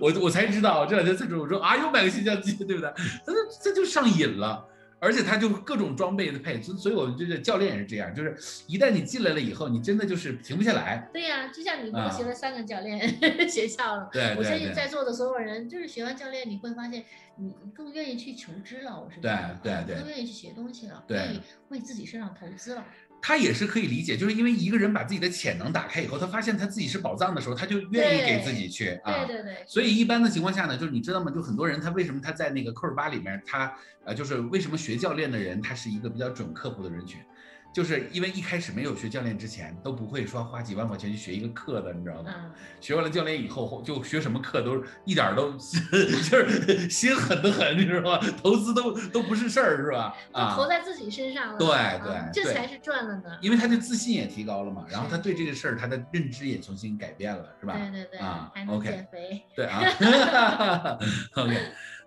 我我才知道这两天才知道，我说啊又买个新相机，对不对？他说这就上瘾了，而且他就各种装备的配，所所以我们这个教练也是这样，就是一旦你进来了以后，你真的就是停不下来。对呀、就像你学了三个教练 学校了。对我相信在座的所有人，就是学完教练，你会发现你更愿意去求知了。我是对觉得嗯对对更愿意去学东西了，对愿意为自己身上投资了。他也是可以理解，就是因为一个人把自己的潜能打开以后，他发现他自己是宝藏的时候，他就愿意给自己去啊。对对对，所以一般的情况下呢，就是你知道吗？就很多人他为什么他在那个扣儿吧里面，他呃就是为什么学教练的人他是一个比较准客户的人群，就是因为一开始没有学教练之前都不会说花几万块钱去学一个课的，你知道吗？嗯，学完了教练以后，就学什么课都一点儿都 就是心狠的很，你知道吗？投资都都不是事儿，是吧？啊就投，在自己身上了。对啊对对这才是赚了呢。因为他的自信也提高了嘛，然后他对这个事儿他的认知也重新改变了，是吧？对对对，啊，OK 减肥。对啊，OK，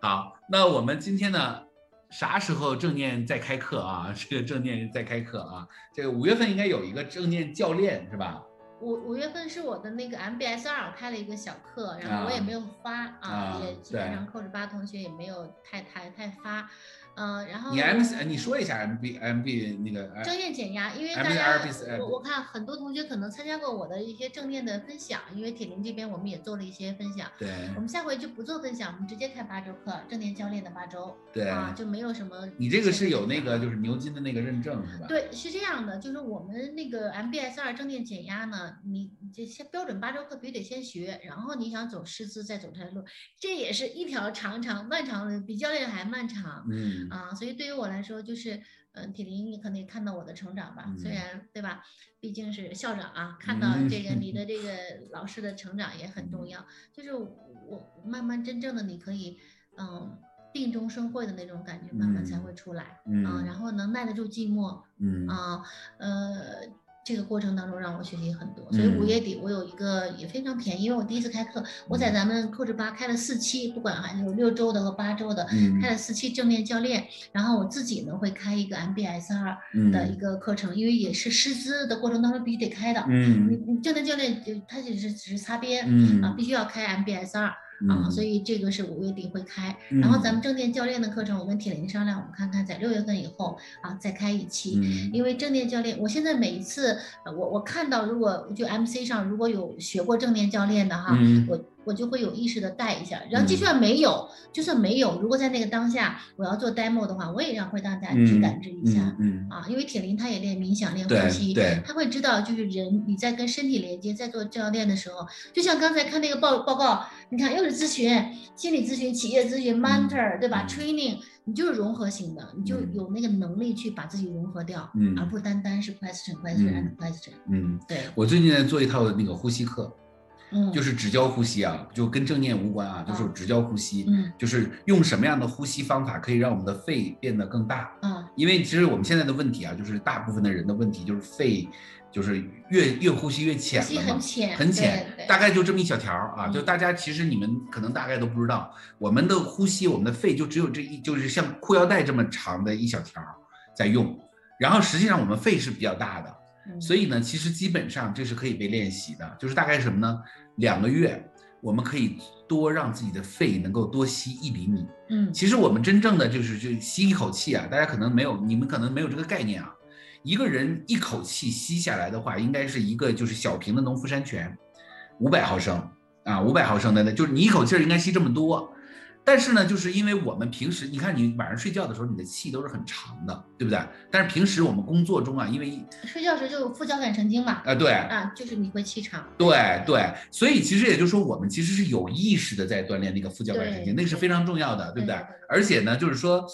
好，那我们今天呢，啥时候正念再开课啊？这个正念再开课啊，这个五月份应该有一个正念教练是吧？五五月份是我的那个 MBS 二开了一个小课，然后我也啊没有发啊，啊也基本对上扣着八同学也没有太太太发，嗯、然后你 M 你说一下 MB MB 那个正念减压，因为大家我我看很多同学可能参加过我的一些正念的分享，因为铁林这边我们也做了一些分享。对我们下回就不做分享，我们直接开八周课，正念教练的八周对，啊，就没有什么。你这个是有那个就是牛津的那个认证是吧？对，是这样的，就是我们那个 MBS 二正念减压呢，你你这些标准八周课必须得先学，然后你想走师资再走这条路，这也是一条长长漫长的，比教练还漫长。嗯啊，所以对于我来说，就是，嗯，铁林，你可能也看到我的成长吧，虽嗯。然对吧，毕竟是校长啊，看到这个你的这个 老师的成长也很重要，就是我慢慢真正的你可以，嗯，定中生慧的那种感觉，慢慢才嗯会出来，啊，嗯然后能耐得住寂寞，嗯。啊，呃，这个过程当中让我学习很多，所以五嗯。月底我有一个也非常便宜，因为我第一次开课，我在嗯。咱们扣着八开了四期，不管还有六周的和八周的，嗯开了四期正面教练，然后我自己呢会开一个 MBS 二嗯。的一个课程，因为也是师资的过程当中必须得开的，你嗯。你正面教练就他只是只是擦边。嗯。啊，必须要开 MBS 二啊，嗯所以这个是五月底会开。然后咱们正念教练的课程，我跟铁林商量，我们看看在六月份以后啊再开一期。嗯因为正念教练，我现在每一次，呃我我看到如果就 MC 上如果有学过正念教练的哈，嗯我我就会有意识的带一下。然后就嗯算没有，就算没有，如果在那个当下我要做 demo 的话，我也让会大家去感知一下。嗯啊，因为铁林他也练冥想、练呼吸对，他会知道，就是人你在跟身体连接，在做教练的时候，就像刚才看那个报报告，你看又是咨询、心理咨询、企业咨询、mentor，对吧嗯？training，你就是融合型的，你就嗯有那个能力去把自己融合掉，嗯而不单单是 question、question and question。嗯，对，我最近在做一套那个呼吸课，嗯，就是是指交呼吸啊，就跟正念无关啊，就是哦指交呼吸，嗯就是用什么样的呼吸方法可以让我们的肺变得更大。嗯因为其实我们现在的问题啊，就是大部分的人的问题就是肺，就是越越呼吸越浅了嘛很，浅，很浅大概就这么一小条儿啊。嗯就大家其实你们可能大概都不知道，我们的呼吸，我们的肺就只有这一，就是像裤腰带这么长的一小条儿在用。然后实际上我们肺是比较大的，嗯所以呢，其实基本上这是可以被练习的，就是大概是什么呢？两个月，我们可以多让自己的肺能够多吸一厘米。嗯其实我们真正的就是就吸一口气啊，大家可能没有，你们可能没有这个概念啊。一个人一口气吸下来的话，应该是一个就是小瓶的农夫山泉，五百毫升啊，五百毫升的那就是你一口气儿应该吸这么多。但是呢，就是因为我们平时，你看你晚上睡觉的时候，你的气都是很长的，对不对？但是平时我们工作中啊，因为睡觉时就有副交感神经嘛，啊、对，啊，就是你会气长，对对，所以其实也就是说，我们其实是有意识的在锻炼那个副交感神经，那个是非常重要的，对不对对对对？而且呢，就是说，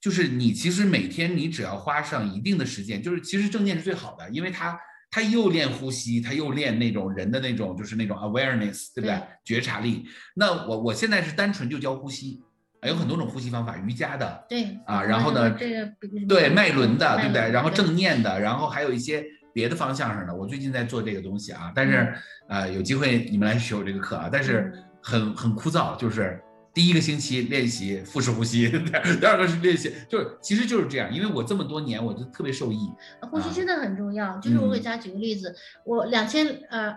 就是你其实每天你只要花上一定的时间，就是其实正念是最好的，因为它它又练呼吸，他又练那种人的那种就是那种 awareness，对不对？对觉察力。那我我现在是单纯就教呼吸，啊有很多种呼吸方法，瑜伽的，对啊然后呢这个对脉轮的，对不对？然后正念的，然后还有一些别的方向上的。我最近在做这个东西啊，但是呃，有机会你们来学我这个课啊，但是嗯很很枯燥，就是第一个星期练习腹式呼吸，第二个是练习，就是其实就是这样。因为我这么多年，我就特别受益。啊呼吸真的很重要。就是我给嗯大家举个例子，我两千呃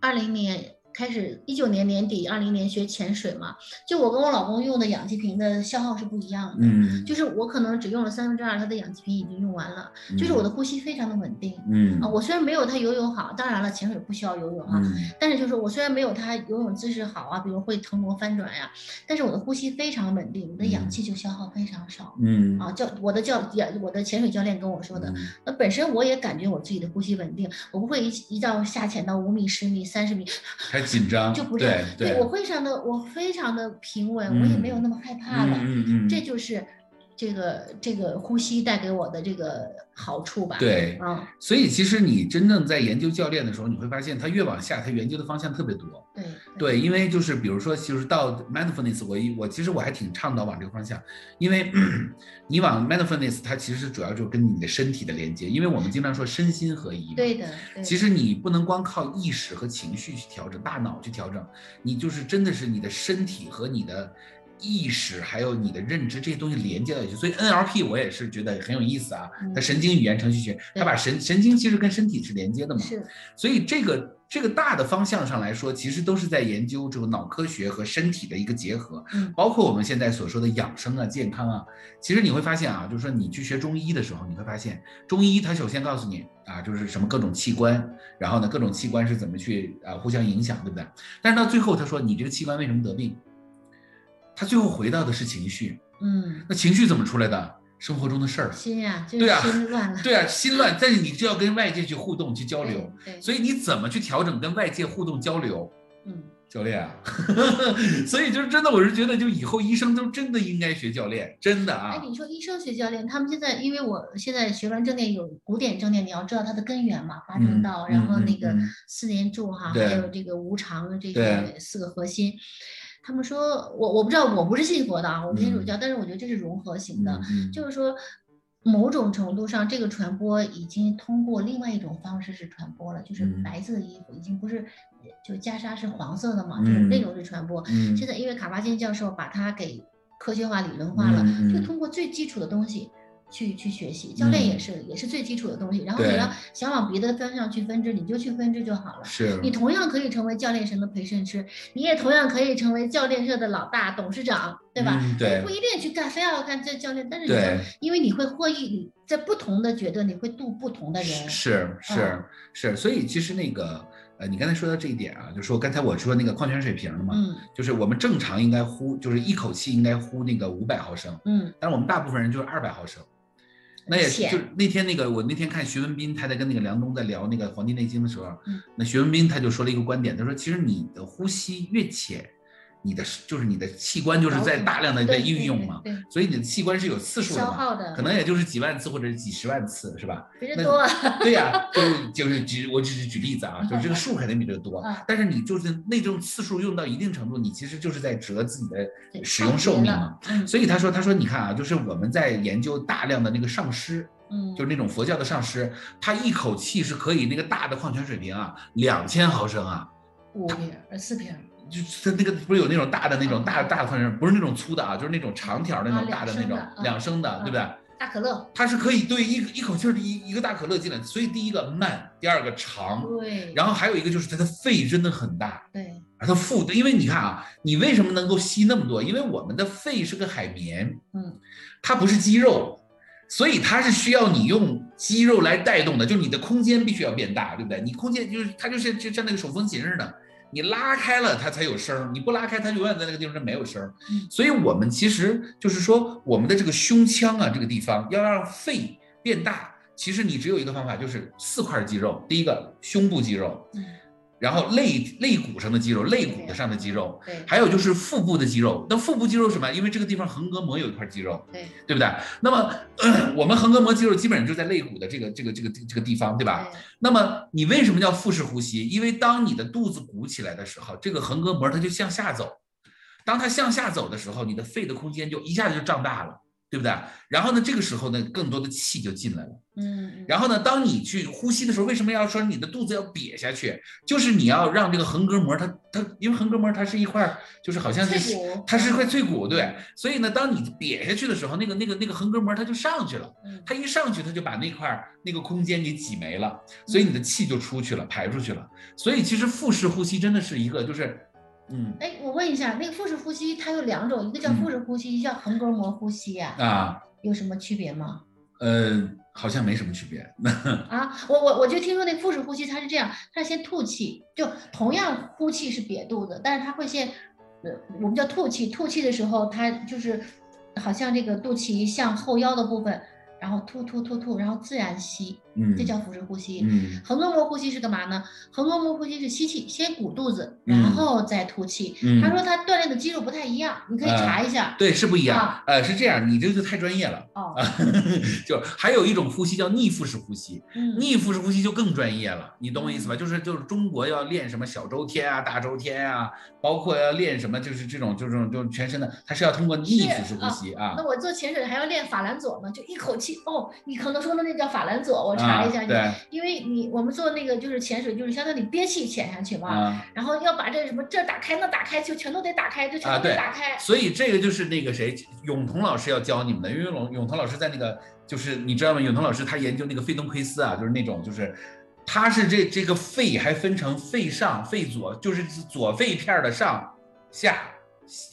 二零年开始，一九年年底，二零年学潜水嘛，就我跟我老公用的氧气瓶的消耗是不一样的。嗯，就是我可能只用了三分之二，他的氧气瓶已经用完了。就是我的呼吸非常的稳定嗯啊。我虽然没有他游泳好，当然了，潜水不需要游泳啊。嗯但是就是我虽然没有他游泳姿势好啊，比如会腾挪翻转呀、但是我的呼吸非常稳定，我的氧嗯气就消耗非常少。嗯啊，教我的教也我的潜水教练跟我说的，嗯那本身我也感觉我自己的呼吸稳定，我不会一一到下潜到五米、十米、三十米还紧张，就不是对对，我非常的我非常的平稳，我也没有那么害怕了，嗯嗯嗯，这就是这个这个呼吸带给我的这个好处吧。对。嗯，所以其实你真正在研究教练的时候，你会发现他越往下，他研究的方向特别多。对对，因为就是比如说，就是到 mindfulness，我一我其实我还挺倡导往这个方向，因为 你往 mindfulness，它其实主要就是跟你的身体的连接，因为我们经常说身心合一。对的，对其实你不能光靠意识和情绪去调整，大脑去调整，你就是真的是你的身体和你的意识，还有你的认知这些东西连接到一起。所以 NLP 我也是觉得很有意思啊，它嗯神经语言程序学，它把神神经其实跟身体是连接的嘛。是所以这个这个大的方向上来说，其实都是在研究这个脑科学和身体的一个结合，嗯包括我们现在所说的养生啊、健康啊。其实你会发现啊，就是说你去学中医的时候，你会发现中医它首先告诉你啊，就是什么各种器官，然后呢各种器官是怎么去啊互相影响，对不对？但是到最后他说你这个器官为什么得病？他最后回到的是情绪，嗯，那情绪怎么出来的？生活中的事儿。心呀，就对啊是心乱了，对啊，心乱，但是你就要跟外界去互动、去交流。对，所以你怎么去调整跟外界互动交流？嗯，教练啊，所以就是真的，我是觉得，就以后医生都真的应该学教练，真的啊哎，啊。你说医生学教练，他们现在因为我现在学完正念有古典正念，你要知道它的根源嘛，八正嗯道，然后嗯那个嗯四念住哈，对还有这个无常的这对些四个核心。他们说我我不知道，我不是信佛的啊，我不天主嗯教，但是我觉得这是融合型的，嗯就是说。某种程度上，这个传播已经通过另外一种方式是传播了，就是嗯。白色的衣服已经不是，就袈裟是黄色的嘛，就是那嗯种是传播。嗯。现在因为卡巴金教授把它给科学化、理论化了，就通过最基础的东西去去学习。教练也嗯是，也是最基础的东西。然后你要想往别的方向去分支，你就去分支就好了。是你同样可以成为教练神的培训师，你也同样可以成为教练社的老大、董事长，对吧？嗯对你不一定去干，非要干这教练，但是你因为你会获益，你在不同的阶段你会度不同的人。是是嗯是，所以其实那个呃，你刚才说到这一点啊，就说刚才我说那个矿泉水瓶的嘛，嗯就是我们正常应该呼，就是一口气应该呼那个五百毫升，嗯但是我们大部分人就是二百毫升。那也是，就那天那个，我那天看徐文斌他在跟那个梁冬在聊那个《黄帝内经》的时候，嗯。那徐文斌他就说了一个观点，他说其实你的呼吸越浅，你的就是你的器官就是在大量的在运用嘛，对，所以你的器官是有次数的嘛，可能也就是几万次或者几十万次，是吧？那比这多。对呀、就是就是举我只是举例子啊，就是这个数肯定比这个多嗯，但是你就是那种次数用到一定程度，你其实就是在折自己的使用寿命嘛。所以他说，他说你看啊，就是我们在研究大量的那个上师，嗯，就是那种佛教的上师，他一口气是可以那个大的矿泉水瓶啊，两千毫升啊，五瓶儿呃四瓶儿，就是他那个不是有那种大的那种嗯大大的矿泉水，不是那种粗的啊，就是那种长条的那种啊大的那种两升的对不对？大可乐。它是可以对一一口气儿的一一个大可乐进来，所以第一个慢，第二个长，对，然后还有一个就是它的肺真的很大，对，而它腹，因为你看啊，你为什么能够吸那么多？因为我们的肺是个海绵，嗯，它不是肌肉，所以它是需要你用肌肉来带动的，就是你的空间必须要变大，对不对？你空间就是它就是就像那个手风琴似的，你拉开了它才有声儿，你不拉开它永远在那个地方是没有声儿。嗯所以我们其实就是说，我们的这个胸腔啊这个地方要让肺变大，其实你只有一个方法，就是四块肌肉，第一个胸部肌肉，嗯，然后肋肋骨上的肌肉，肋骨的上的肌肉。对，还有就是腹部的肌肉，那腹部肌肉是什么？因为这个地方横膈膜有一块肌肉，对，对不对？那么、呃 我们横膈膜肌肉基本上就在肋骨的这个这个这个这个地方，对吧？对那么你为什么叫腹式呼吸？因为当你的肚子鼓起来的时候，这个横膈膜它就向下走，当它向下走的时候，你的肺的空间就一下子就胀大了，对不对？然后呢，这个时候呢，更多的气就进来了。嗯，嗯然后呢，当你去呼吸的时候，为什么要说你的肚子要瘪下去？就是你要让这个横膈膜它它，因为横膈膜它是一块，就是好像是它是块脆骨，对。所以呢，当你瘪下去的时候，那个那个那个横膈膜它就上去了，嗯它一上去，它就把那块那个空间给挤没了，所以你的气就出去了，排出去了。所以其实腹式呼吸真的是一个，就是，嗯哎，我问一下，那个腹式呼吸它有两种，一个叫腹式呼吸，一个叫横膈膜呼吸呀，啊有什么区别吗？呃，好像没什么区别。啊，我我我就听说那腹式呼吸它是这样，它是先吐气，就同样呼气是瘪肚子，但是它会先，呃，我们叫吐气，吐气的时候它就是好像这个肚脐向后腰的部分，然后吐吐吐吐，然后自然吸，嗯，这叫腹式呼吸。嗯横膈膜呼吸是干嘛呢？横膈膜呼吸是吸气，先鼓肚子，嗯然后再吐气。嗯，他说他锻炼的肌肉不太一样，你可以查一下。对是不一样啊，呃，是这样，你这就太专业了。哦，啊，就还有一种呼吸叫逆腹式呼吸，嗯，逆腹式呼吸就更专业了，你懂我意思吧？就是就是中国要练什么小周天啊、大周天啊，包括要练什么就是这种这种就是全身的，它是要通过逆腹式呼吸啊那。我做潜水还要练法兰佐呢，就一口气哦，你可能说的那叫法兰佐，我查一下。啊对因为你我们做那个就是潜水，就是相当于你憋气潜下去嘛，啊然后要把这什么这打开那打开，就全都得打开，就全都得打开。所以这个就是那个谁，永彤老师要教你们的，因为永永彤老师在那个就是你知道吗？永彤老师他研究那个肺东奎斯啊，就是那种就是。他是这这个肺还分成肺上、肺左，就是左肺片儿的上、下、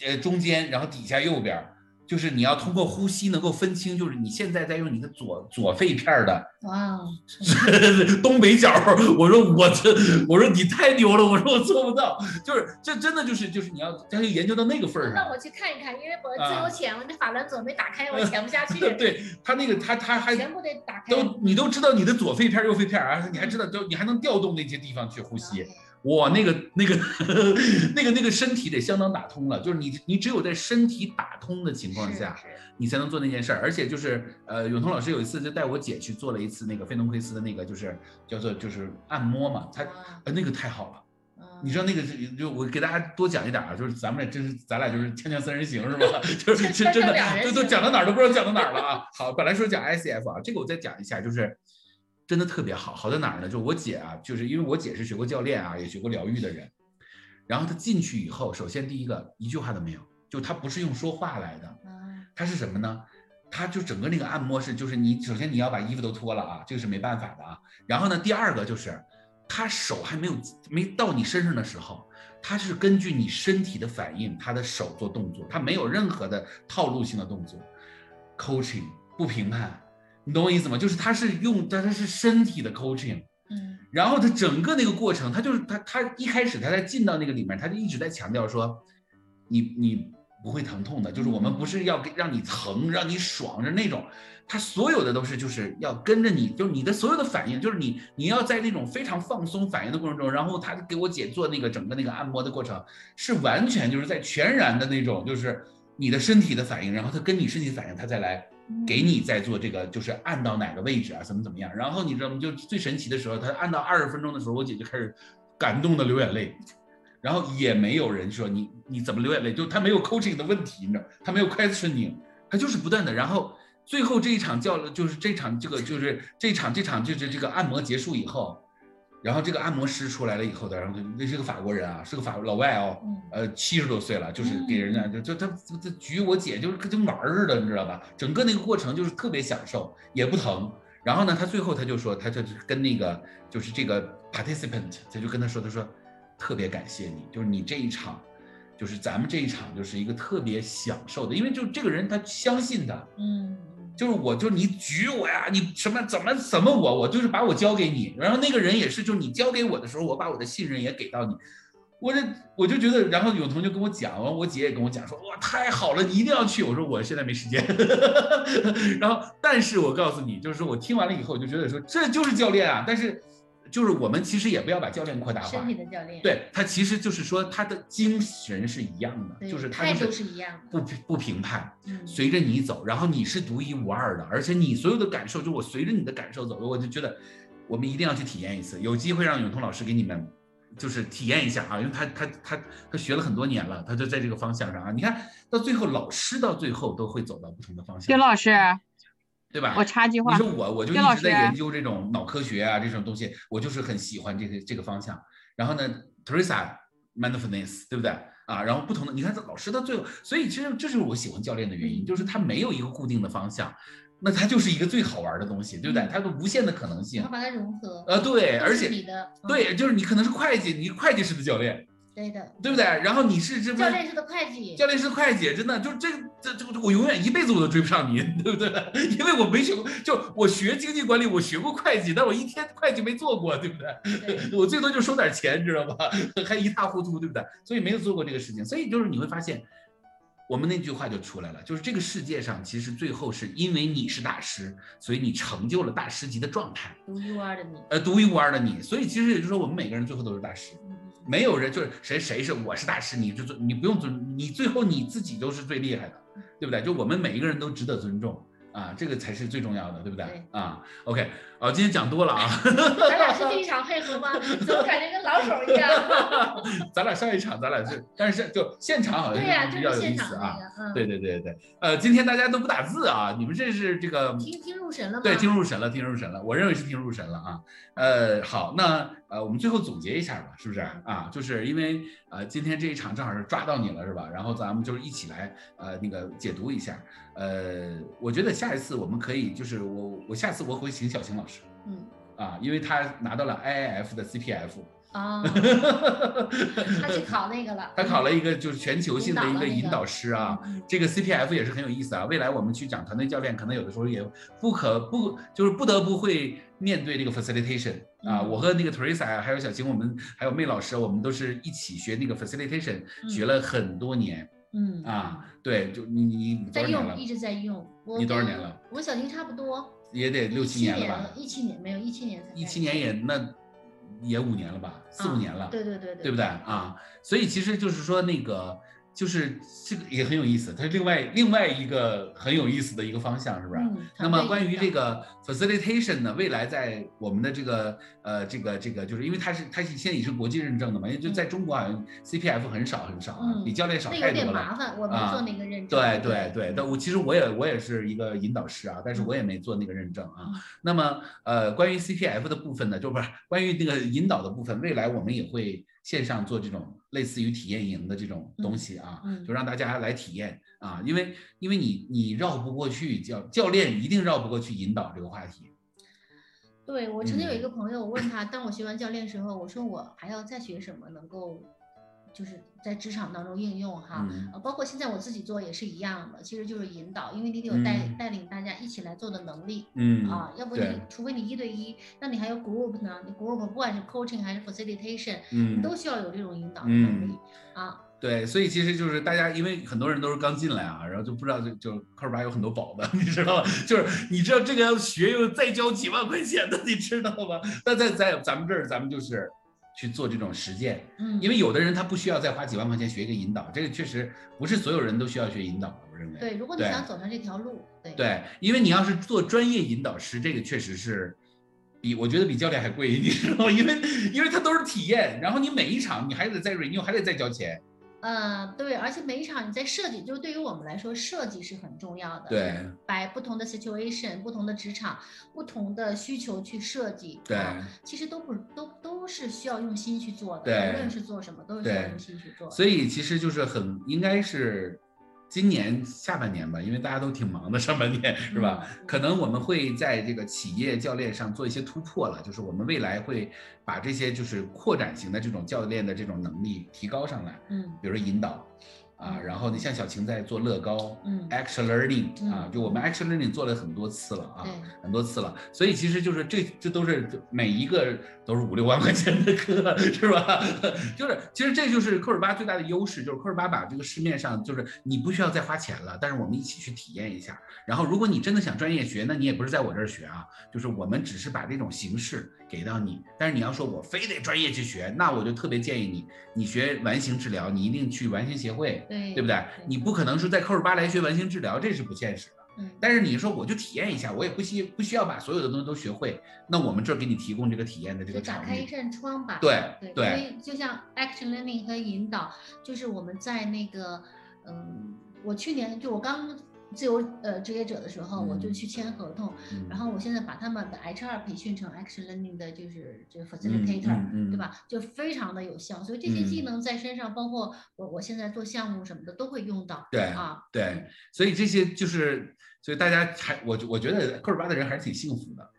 呃中间，然后底下右边儿，就是你要通过呼吸能够分清，就是你现在在用你的左左肺片儿的哇哦，东北角，我说我这，我说你太牛了，我说我做不到，就是这真的就是就是你要，他就研究到那个份儿上。那我去看一看，因为我自啊由潜，我那法兰总没打开，我潜不下去，对他那个他他还全部得打开。都你都知道你的左肺片儿右肺片儿啊，你还知道都你还能调动那些地方去呼吸。我那个那个 那个那个身体得相当打通了，就是你你只有在身体打通的情况下，你才能做那件事儿。而且就是呃，永通老师有一次就带我姐去做了一次那个费农奎斯的那个就是叫做就是按摩嘛，他啊呃那个太好了。嗯你知道那个是就我给大家多讲一点啊，就是咱们俩真是咱俩就是锵锵三人行是吧？就是是真的都都讲到哪儿都不知道讲到哪儿了啊。好，本来说讲 ICF 啊，这个我再讲一下，就是真的特别好，好在哪儿呢？就是我姐啊，就是因为我姐是学过教练啊，也学过疗愈的人，然后她进去以后，首先第一个一句话都没有，就她不是用说话来的，她是什么呢？她就整个那个按摩是，就是你首先你要把衣服都脱了啊，这个是没办法的啊。然后呢，第二个就是，她手还没有没到你身上的时候，她是根据你身体的反应，她的手做动作，她没有任何的套路性的动作，coaching 不评判，你懂我意思吗？就是他是用，他他是身体的 coaching。嗯然后他整个那个过程，他就是他他一开始他在进到那个里面，他就一直在强调说，你你不会疼痛的，就是我们不是要给让你疼，让你爽，是那种，他所有的都是就是要跟着你，就是你的所有的反应，就是你你要在那种非常放松反应的过程中，然后他给我姐做那个整个那个按摩的过程，是完全就是在全然的那种，就是你的身体的反应，然后他跟你身体反应，他再来给你在做这个，就是按到哪个位置啊，怎么怎么样，然后你知道吗？就最神奇的时候，他按到二十分钟的时候，我姐就开始感动的流眼泪。然后也没有人说你你怎么流眼泪，就他没有 coaching 的问题，你知道，他没有 questioning，他就是不断的。然后最后这一场叫就是这场这个就是这场这场就是这个按摩结束以后，然后这个按摩师出来了以后的，然后那是个法国人啊，是个法老外哦，呃七十多岁了，就是给人家就就他他举我姐就是跟玩儿似的，你知道吧？整个那个过程就是特别享受，也不疼。然后呢，他最后他就说，他就跟那个就是这个 participant，他就跟他说，他说。特别感谢你，就是你这一场，就是咱们这一场，就是一个特别享受的，因为就这个人他相信他，嗯，就是我，就你举我呀，你什么怎么怎么我，我就是把我交给你，然后那个人也是，就是你交给我的时候，我把我的信任也给到你，我这我就觉得，然后有同学跟我讲完，我姐也跟我讲说，哇，太好了，你一定要去，我说我现在没时间，然后但是我告诉你，就是说我听完了以后，我就觉得说这就是教练啊，但是。就是我们其实也不要把教练扩大化，身体的教练，对他其实就是说他的精神是一样的，就是态度是一样的，不不评判，随着你走，然后你是独一无二的，而且你所有的感受，就我随着你的感受走，我就觉得我们一定要去体验一次，有机会让永通老师给你们就是体验一下啊，因为他他他他学了很多年了，他就在这个方向上啊，你看到最后老师到最后都会走到不同的方向，丁老师。对吧？我插句话，你说我我就一直在研究这种脑科学啊，这种东西，我就是很喜欢这个这个方向。然后呢，Teresa Mindfulness，对不对啊？然后不同的，你看这老师到最后，所以其实这就是我喜欢教练的原因，就是他没有一个固定的方向，那他就是一个最好玩的东西，对不对？他有无限的可能性。他把它融合。呃，对，而且你的对，就是你可能是会计，你会计师的教练。对的，对不对？然后你是这教练是个会计，教练是会计，真的就这这这我永远一辈子我都追不上你，对不对？因为我没学过，就我学经济管理，我学过会计，但我一天会计没做过，对不对？我最多就收点钱，知道吧？还一塌糊涂，对不对？所以没有做过这个事情，所以就是你会发现，我们那句话就出来了，就是这个世界上其实最后是因为你是大师，所以你成就了大师级的状态，独一无二的你，呃，独一无二的你，所以其实也就是说，我们每个人最后都是大师。没有人就是谁谁是我是大师，你就尊你不用尊你最后你自己都是最厉害的，对不对？就我们每一个人都值得尊重啊，这个才是最重要的，对不对？啊，OK，哦，今天讲多了啊。咱俩是一场配合吗？怎么感觉跟老手一样？咱俩上一场，咱俩是，但是就现场好像比较有意思啊。对对对对，呃，今天大家都不打字啊，你们这是这个听听入神了吗？对，听入神了，听入神了，我认为是听入神了啊。呃，好，那呃，我们最后总结一下吧，是不是啊？就是因为呃，今天这一场正好是抓到你了，是吧？然后咱们就是一起来呃那个解读一下。呃，我觉得下一次我们可以就是我我下次我会请小晴老师，嗯，啊，因为他拿到了 IIF 的 CPF。啊，他去考那个了。他考了一个就是全球性的一个引导师啊，这个 CPF 也是很有意思啊。未来我们去讲团队教练，可能有的时候也不可不就是不得不会面对这个 facilitation 啊。我和那个 Teresa 还有小晴，我们还有妹老师，我们都是一起学那个 facilitation，学了很多年。嗯啊，对，就你你在用，一直在用。你多少年了？我小晴差不多也得六七年了吧？一七年没有，一七年才。一七年也那。也五年了吧，四五年了，对对对对，对不对啊？所以其实就是说那个。就是这个也很有意思，它是另外另外一个很有意思的一个方向，是不是？那么关于这个 facilitation 呢，未来在我们的这个呃这个这个，就是因为它是它是现在也是国际认证的嘛，因为就在中国好像 CPF 很少很少啊，比教练少太多了。有点麻烦，我没做那个认证。对对对，但我其实我也我也是一个引导师啊，但是我也没做那个认证啊。那么呃，关于 CPF 的部分呢，就不是关于那个引导的部分，未来我们也会。线上做这种类似于体验营的这种东西啊，就让大家来体验啊，因为因为你你绕不过去教教练一定绕不过去引导这个话题。对我曾经有一个朋友，我问他，当我学完教练时候，我说我还要再学什么能够。就是在职场当中应用哈，呃，包括现在我自己做也是一样的，其实就是引导，因为你得有带带领大家一起来做的能力，嗯啊，要不你除非你一对一，那你还有 group 呢，你 group 不管是 coaching 还是 facilitation，嗯，都需要有这种引导的能力啊。对，所以其实就是大家，因为很多人都是刚进来啊，然后就不知道就就科尔巴有很多宝的，你知道吗？就是你知道这个要学又再交几万块钱的，你知道吗？那在在咱们这儿，咱们就是去做这种实践，嗯，因为有的人他不需要再花几万块钱学一个引导，这个确实不是所有人都需要学引导的，我认为。对，如果你想走上这条路，对对，因为你要是做专业引导师，这个确实是比我觉得比教练还贵，你知道吗？因为因为它都是体验，然后你每一场你还得再 renew，还得再交钱。呃，对，而且每一场你在设计，就是对于我们来说，设计是很重要的。对，摆不同的 situation、不同的职场、不同的需求去设计。对啊其实都不都都是需要用心去做的。对无论是做什么，都是需要用心去做。所以其实就是很应该是今年下半年吧，因为大家都挺忙的，上半年是吧？嗯可能我们会在这个企业教练上做一些突破了，就是我们未来会把这些就是扩展型的这种教练的这种能力提高上来，嗯比如说引导啊，嗯然后你像小晴在做乐高。嗯，Action Learning 啊嗯，就我们 Action Learning 做了很多次了啊，很多次了，所以其实就是这这都是每一个都是五六万块钱的课，是吧？就是其实这就是科尔巴最大的优势，就是科尔巴把这个市面上就是你不需要再花钱了，但是我们一起去体验一下。然后如果你真的想专业学，那你也不是在我这儿学啊，就是我们只是把这种形式给到你，但是你要说我非得专业去学，那我就特别建议你，你学完形治疗，你一定去完形协会。对对不对？你不可能说在科尔巴来学完形治疗，这是不现实的。嗯，但是你说我就体验一下，我也不需不需要把所有的东西都学会，那我们这儿给你提供这个体验的这个场打开一。扇窗吧。对对对因为就像 action learning 和引导，就是我们在那个，嗯，我去年就我刚自由呃职业者的时候，我就嗯。去签合同，嗯。然后我现在把他们的 HR 培训成 action learning 的，就是这个嗯 facilitator，、对吧？就非常的有效，所以这些技嗯。能在身上，包括我我现在做项目什么的都会用到。对啊，对，所以这些就是，所以大家还我我觉得科尔巴的人还是挺幸福的，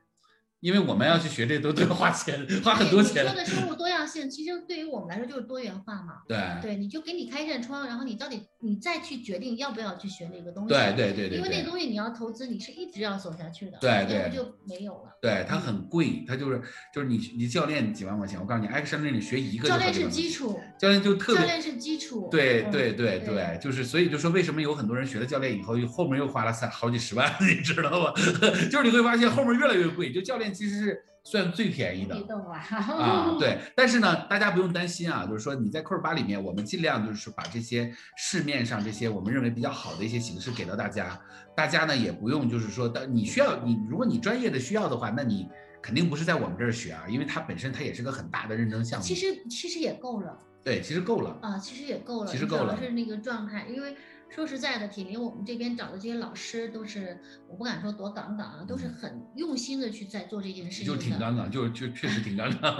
因为我们要去学这都都要花钱，花很多钱你说。的生物多样性，其实对于我们来说就是多元化嘛。对对，你就给你开一扇窗，然后你到底你再去决定要不要去学那个东西。对对对对因为那个，东西你要投资，你是一直要走下去的。对要对不就没有了。对它很贵，它就是就是你你教练几万块钱，我告诉你，Action Learning 学一个教练是基础，教练就特别教练是基础。嗯对对对对对，就是所以就说为什么有很多人学了教练以后，又后面又花了三好几十万，你知道吗？就是你会发现后面越来越贵，就教练其实是算最便宜的啊！啊，对。但是呢，大家不用担心啊，就是说你在科尔巴里面，我们尽量就是把这些市面上这些我们认为比较好的一些形式给到大家，大家呢也不用就是说，当你需要你如果你专业的需要的话，那你肯定不是在我们这儿学啊，因为它本身它也是个很大的认证项目。其实其实也够了对，其实够了。啊，其实也够了。其实够了是那个状态，因为说实在的，铁林我们这边找的这些老师都是，我不敢说多杠杠啊，都是很用心的去在做这件事情嗯就。挺杠杠，就就确实挺杠 杠。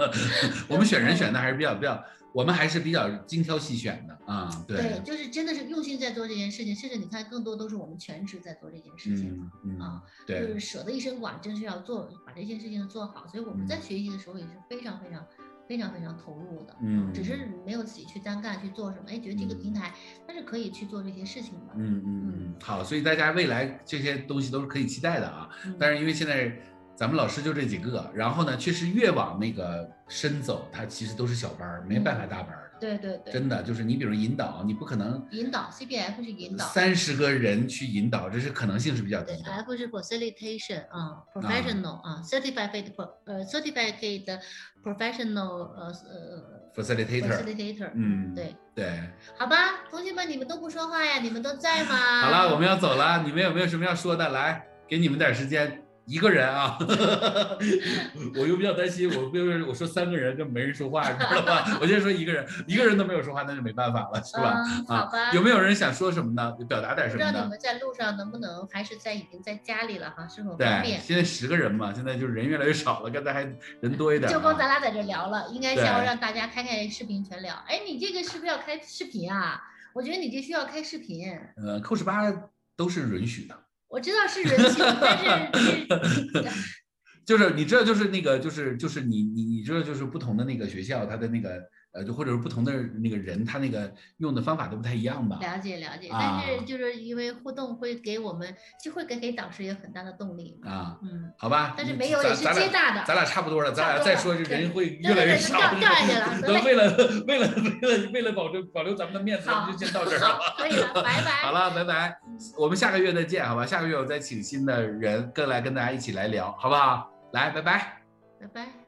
我们选人选的还是比较比较，我们还是比较精挑细选的啊。对，对，就是真的是用心在做这件事情，甚至你看，更多都是我们全职在做这件事情。嗯嗯啊，就是舍得一身剐，真是要做把这件事情做好。所以我们在嗯学习的时候也是非常非常非常非常投入的，嗯只是没有自己去单干去做什么，哎，觉得这个平台它是可以去做这些事情的，嗯嗯嗯，好，所以大家未来这些东西都是可以期待的啊。嗯但是因为现在咱们老师就这几个，然后呢，确实越往那个深走，它其实都是小班儿，没办法大班。对对对，真的就是你比如引导，你不可能引导 CBF 是引导。三十个人去引导，这是可能性是比较对低的。，F 是 facilitation 啊，professional 啊 certificate professional 呃呃 Facilitator，facilitator，嗯，对，对。好吧，同学们你们都不说话呀，你们都在吗？好了，我们要走了，你们有没有什么要说的？来，给你们点时间，一个人啊，我又比较担心，我不是我说三个人，就没人说话，你知道吧？我就说一个人，一个人都没有说话，那就没办法了，是吧？嗯，好吧。啊，有没有人想说什么呢？表达点什么呢？知道你们在路上能不能，还是在已经在家里了哈？是否方，便？现在十个人嘛，现在就是人越来越少了，刚才还人多一点、啊。就光咱俩在这聊了，应该对下回让大家开开视频全聊。哎，你这个是不是要开视频啊？我觉得你这需要开视频。呃，Coach 八都是允许的。我知道是人性，但是 就是你知道，就是那个，就是就是你你你知道，就是不同的那个学校，它的那个呃，就或者是不同的那个人，他那个用的方法都不太一样吧。了解了解，啊但是就是因为互动会给我们，就会给给导师有很大的动力。啊，嗯，好吧。但是嗯没有也是咱咱俩接大的。咱俩差不多了，咱俩再说这人会越来越对少。掉掉下去了为了为了为了为了保证保留咱们的面子，咱们就先到这儿了。好，可以了，拜拜。好了，拜拜嗯。我们下个月再见，好吧？下个月我再请新的人跟来跟大家一起来聊，好不好？来，拜拜。拜拜。